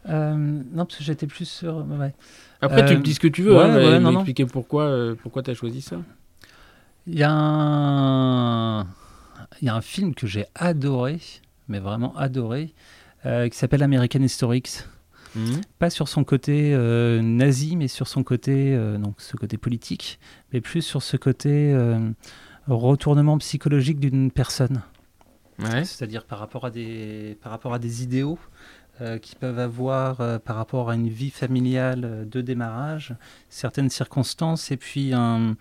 Non, parce que j'étais plus sur. Ouais. Après, tu me dis ce que tu veux, hein, ouais, expliquer pourquoi, euh, pourquoi tu as choisi ça. Il y, a un... Y a un film que j'ai adoré, mais vraiment adoré, euh, qui s'appelle American Historics. Mhm. Pas sur son côté euh, nazi, mais sur son côté, donc ce côté politique, mais plus sur ce côté retournement psychologique d'une personne. C'est-à-dire par rapport à des par rapport à des idéaux euh, qui peuvent avoir euh, par rapport à une vie familiale euh, de démarrage, certaines circonstances et puis un,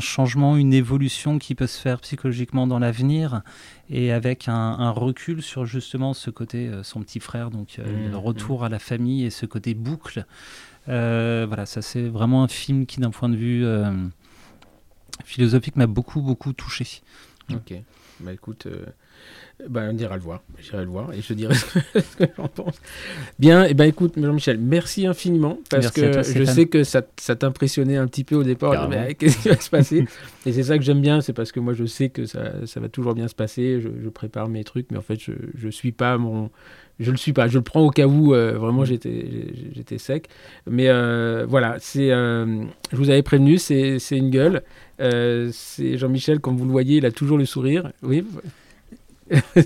changement, une évolution qui peut se faire psychologiquement dans l'avenir et avec un, recul sur justement ce côté, son petit frère, donc le mmh, retour mmh. à la famille et ce côté boucle. voilà, ça c'est vraiment un film qui d'un point de vue philosophique m'a beaucoup beaucoup touché. Ok, bah écoute, bah, on ira le voir. J'irai le voir et je dirai ce que, j'en pense. Bien, et eh ben écoute, Jean-Michel, merci infiniment parce que je sais que ça, ça t'impressionnait un petit peu au départ. Qu'est-ce qui va se passer? Et c'est ça que j'aime bien, c'est parce que moi je sais que ça, ça va toujours bien se passer. Je, prépare mes trucs, mais en fait je, je suis pas mon, je le suis pas. Je le prends au cas où euh, vraiment j'étais j'étais sec. Mais euh, voilà, c'est euh, je vous avais prévenu, c'est une gueule. c'est Jean-Michel, comme vous le voyez, il a toujours le sourire. Oui.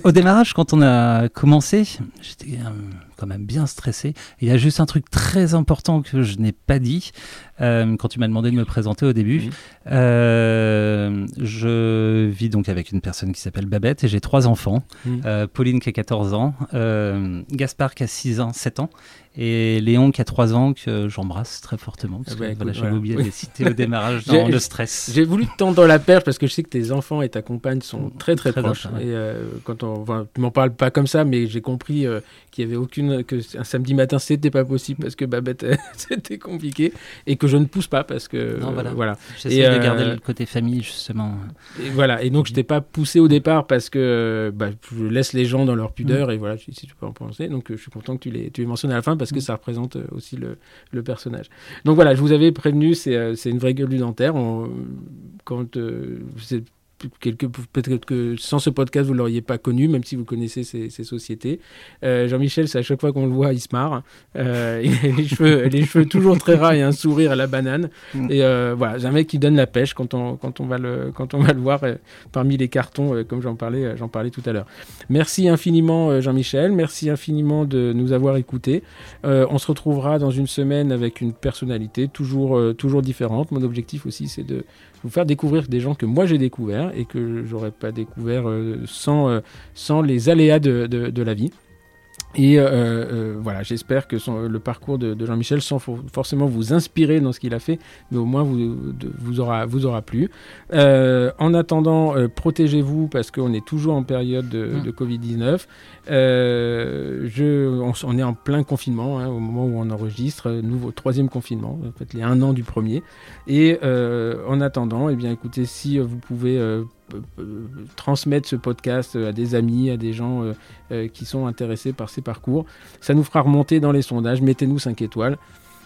Au démarrage, quand on a commencé, j'étais euh, quand même bien stressé. Il y a juste un truc très important que je n'ai pas dit euh, quand tu m'as demandé de me présenter au début. Euh, je vis donc avec une personne qui s'appelle Babette et j'ai trois enfants. Pauline qui a 14 ans, Gaspard qui a 6 ans, 7 ans et Léon qui a 3 ans que j'embrasse très fortement parce ah bah, que j'avais oublié de les citer au démarrage dans le stress. J'ai voulu te tendre la perche parce que je sais que tes enfants et ta compagne sont très très, proches. Et euh, quand on, enfin, tu m'en parles pas comme ça, mais j'ai compris euh, qu'il y avait aucune que un samedi matin c'était pas possible parce que Babette c'était compliqué et que je ne pousse pas parce que non, voilà. voilà. J'essaie de garder le côté famille justement. Et voilà et donc je t'ai pas poussé au départ parce que bah, je laisse les gens dans leur pudeur mm. et voilà si tu peux en penser donc je suis content que tu les tu les mentionnes à la fin parce que ça représente euh, aussi le, le, personnage. Donc voilà, je vous avais prévenu, c'est euh, une vraie gueule du dentaire. On, quand euh, peut-être que sans ce podcast, vous ne l'auriez pas connu, même si vous connaissez ces, sociétés. Euh, Jean-Michel, c'est à chaque fois qu'on le voit, il se marre. Euh, il a les cheveux, les cheveux toujours très ras et un sourire à la banane. Mm. Et euh, voilà, c'est un mec qui donne la pêche quand on, quand on, va, le, quand on va le voir parmi les cartons, comme j'en parlais, j'en parlais tout à l'heure. Merci infiniment, Jean-Michel. Merci infiniment de nous avoir écoutés. on se retrouvera dans une semaine avec une personnalité toujours, toujours différente. Mon objectif aussi, c'est de vous faire découvrir des gens que moi j'ai découverts et que j'aurais pas découvert euh, sans, euh, sans les aléas de, de la vie. Et euh, euh, voilà, j'espère que le parcours de, Jean-Michel, sans forcément vous inspirer dans ce qu'il a fait, mais au moins vous, vous, aura, vous aura plu. Euh, en attendant, protégez-vous parce qu'on est toujours en période de, mmh. Covid-19. je, on, est en plein confinement hein, au moment où on enregistre, nouveau troisième confinement, en fait les un an du premier. Et en attendant, eh bien écoutez, si vous pouvez transmettre ce podcast à des amis, à des gens euh, euh, qui sont intéressés par ces parcours. Ça nous fera remonter dans les sondages. Mettez-nous 5 étoiles.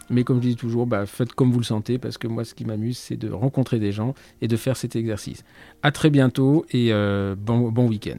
Mais comme je dis toujours, bah, faites comme vous le sentez, parce que moi, ce qui m'amuse, c'est de rencontrer des gens et de faire cet exercice. À très bientôt et euh, bon week-end.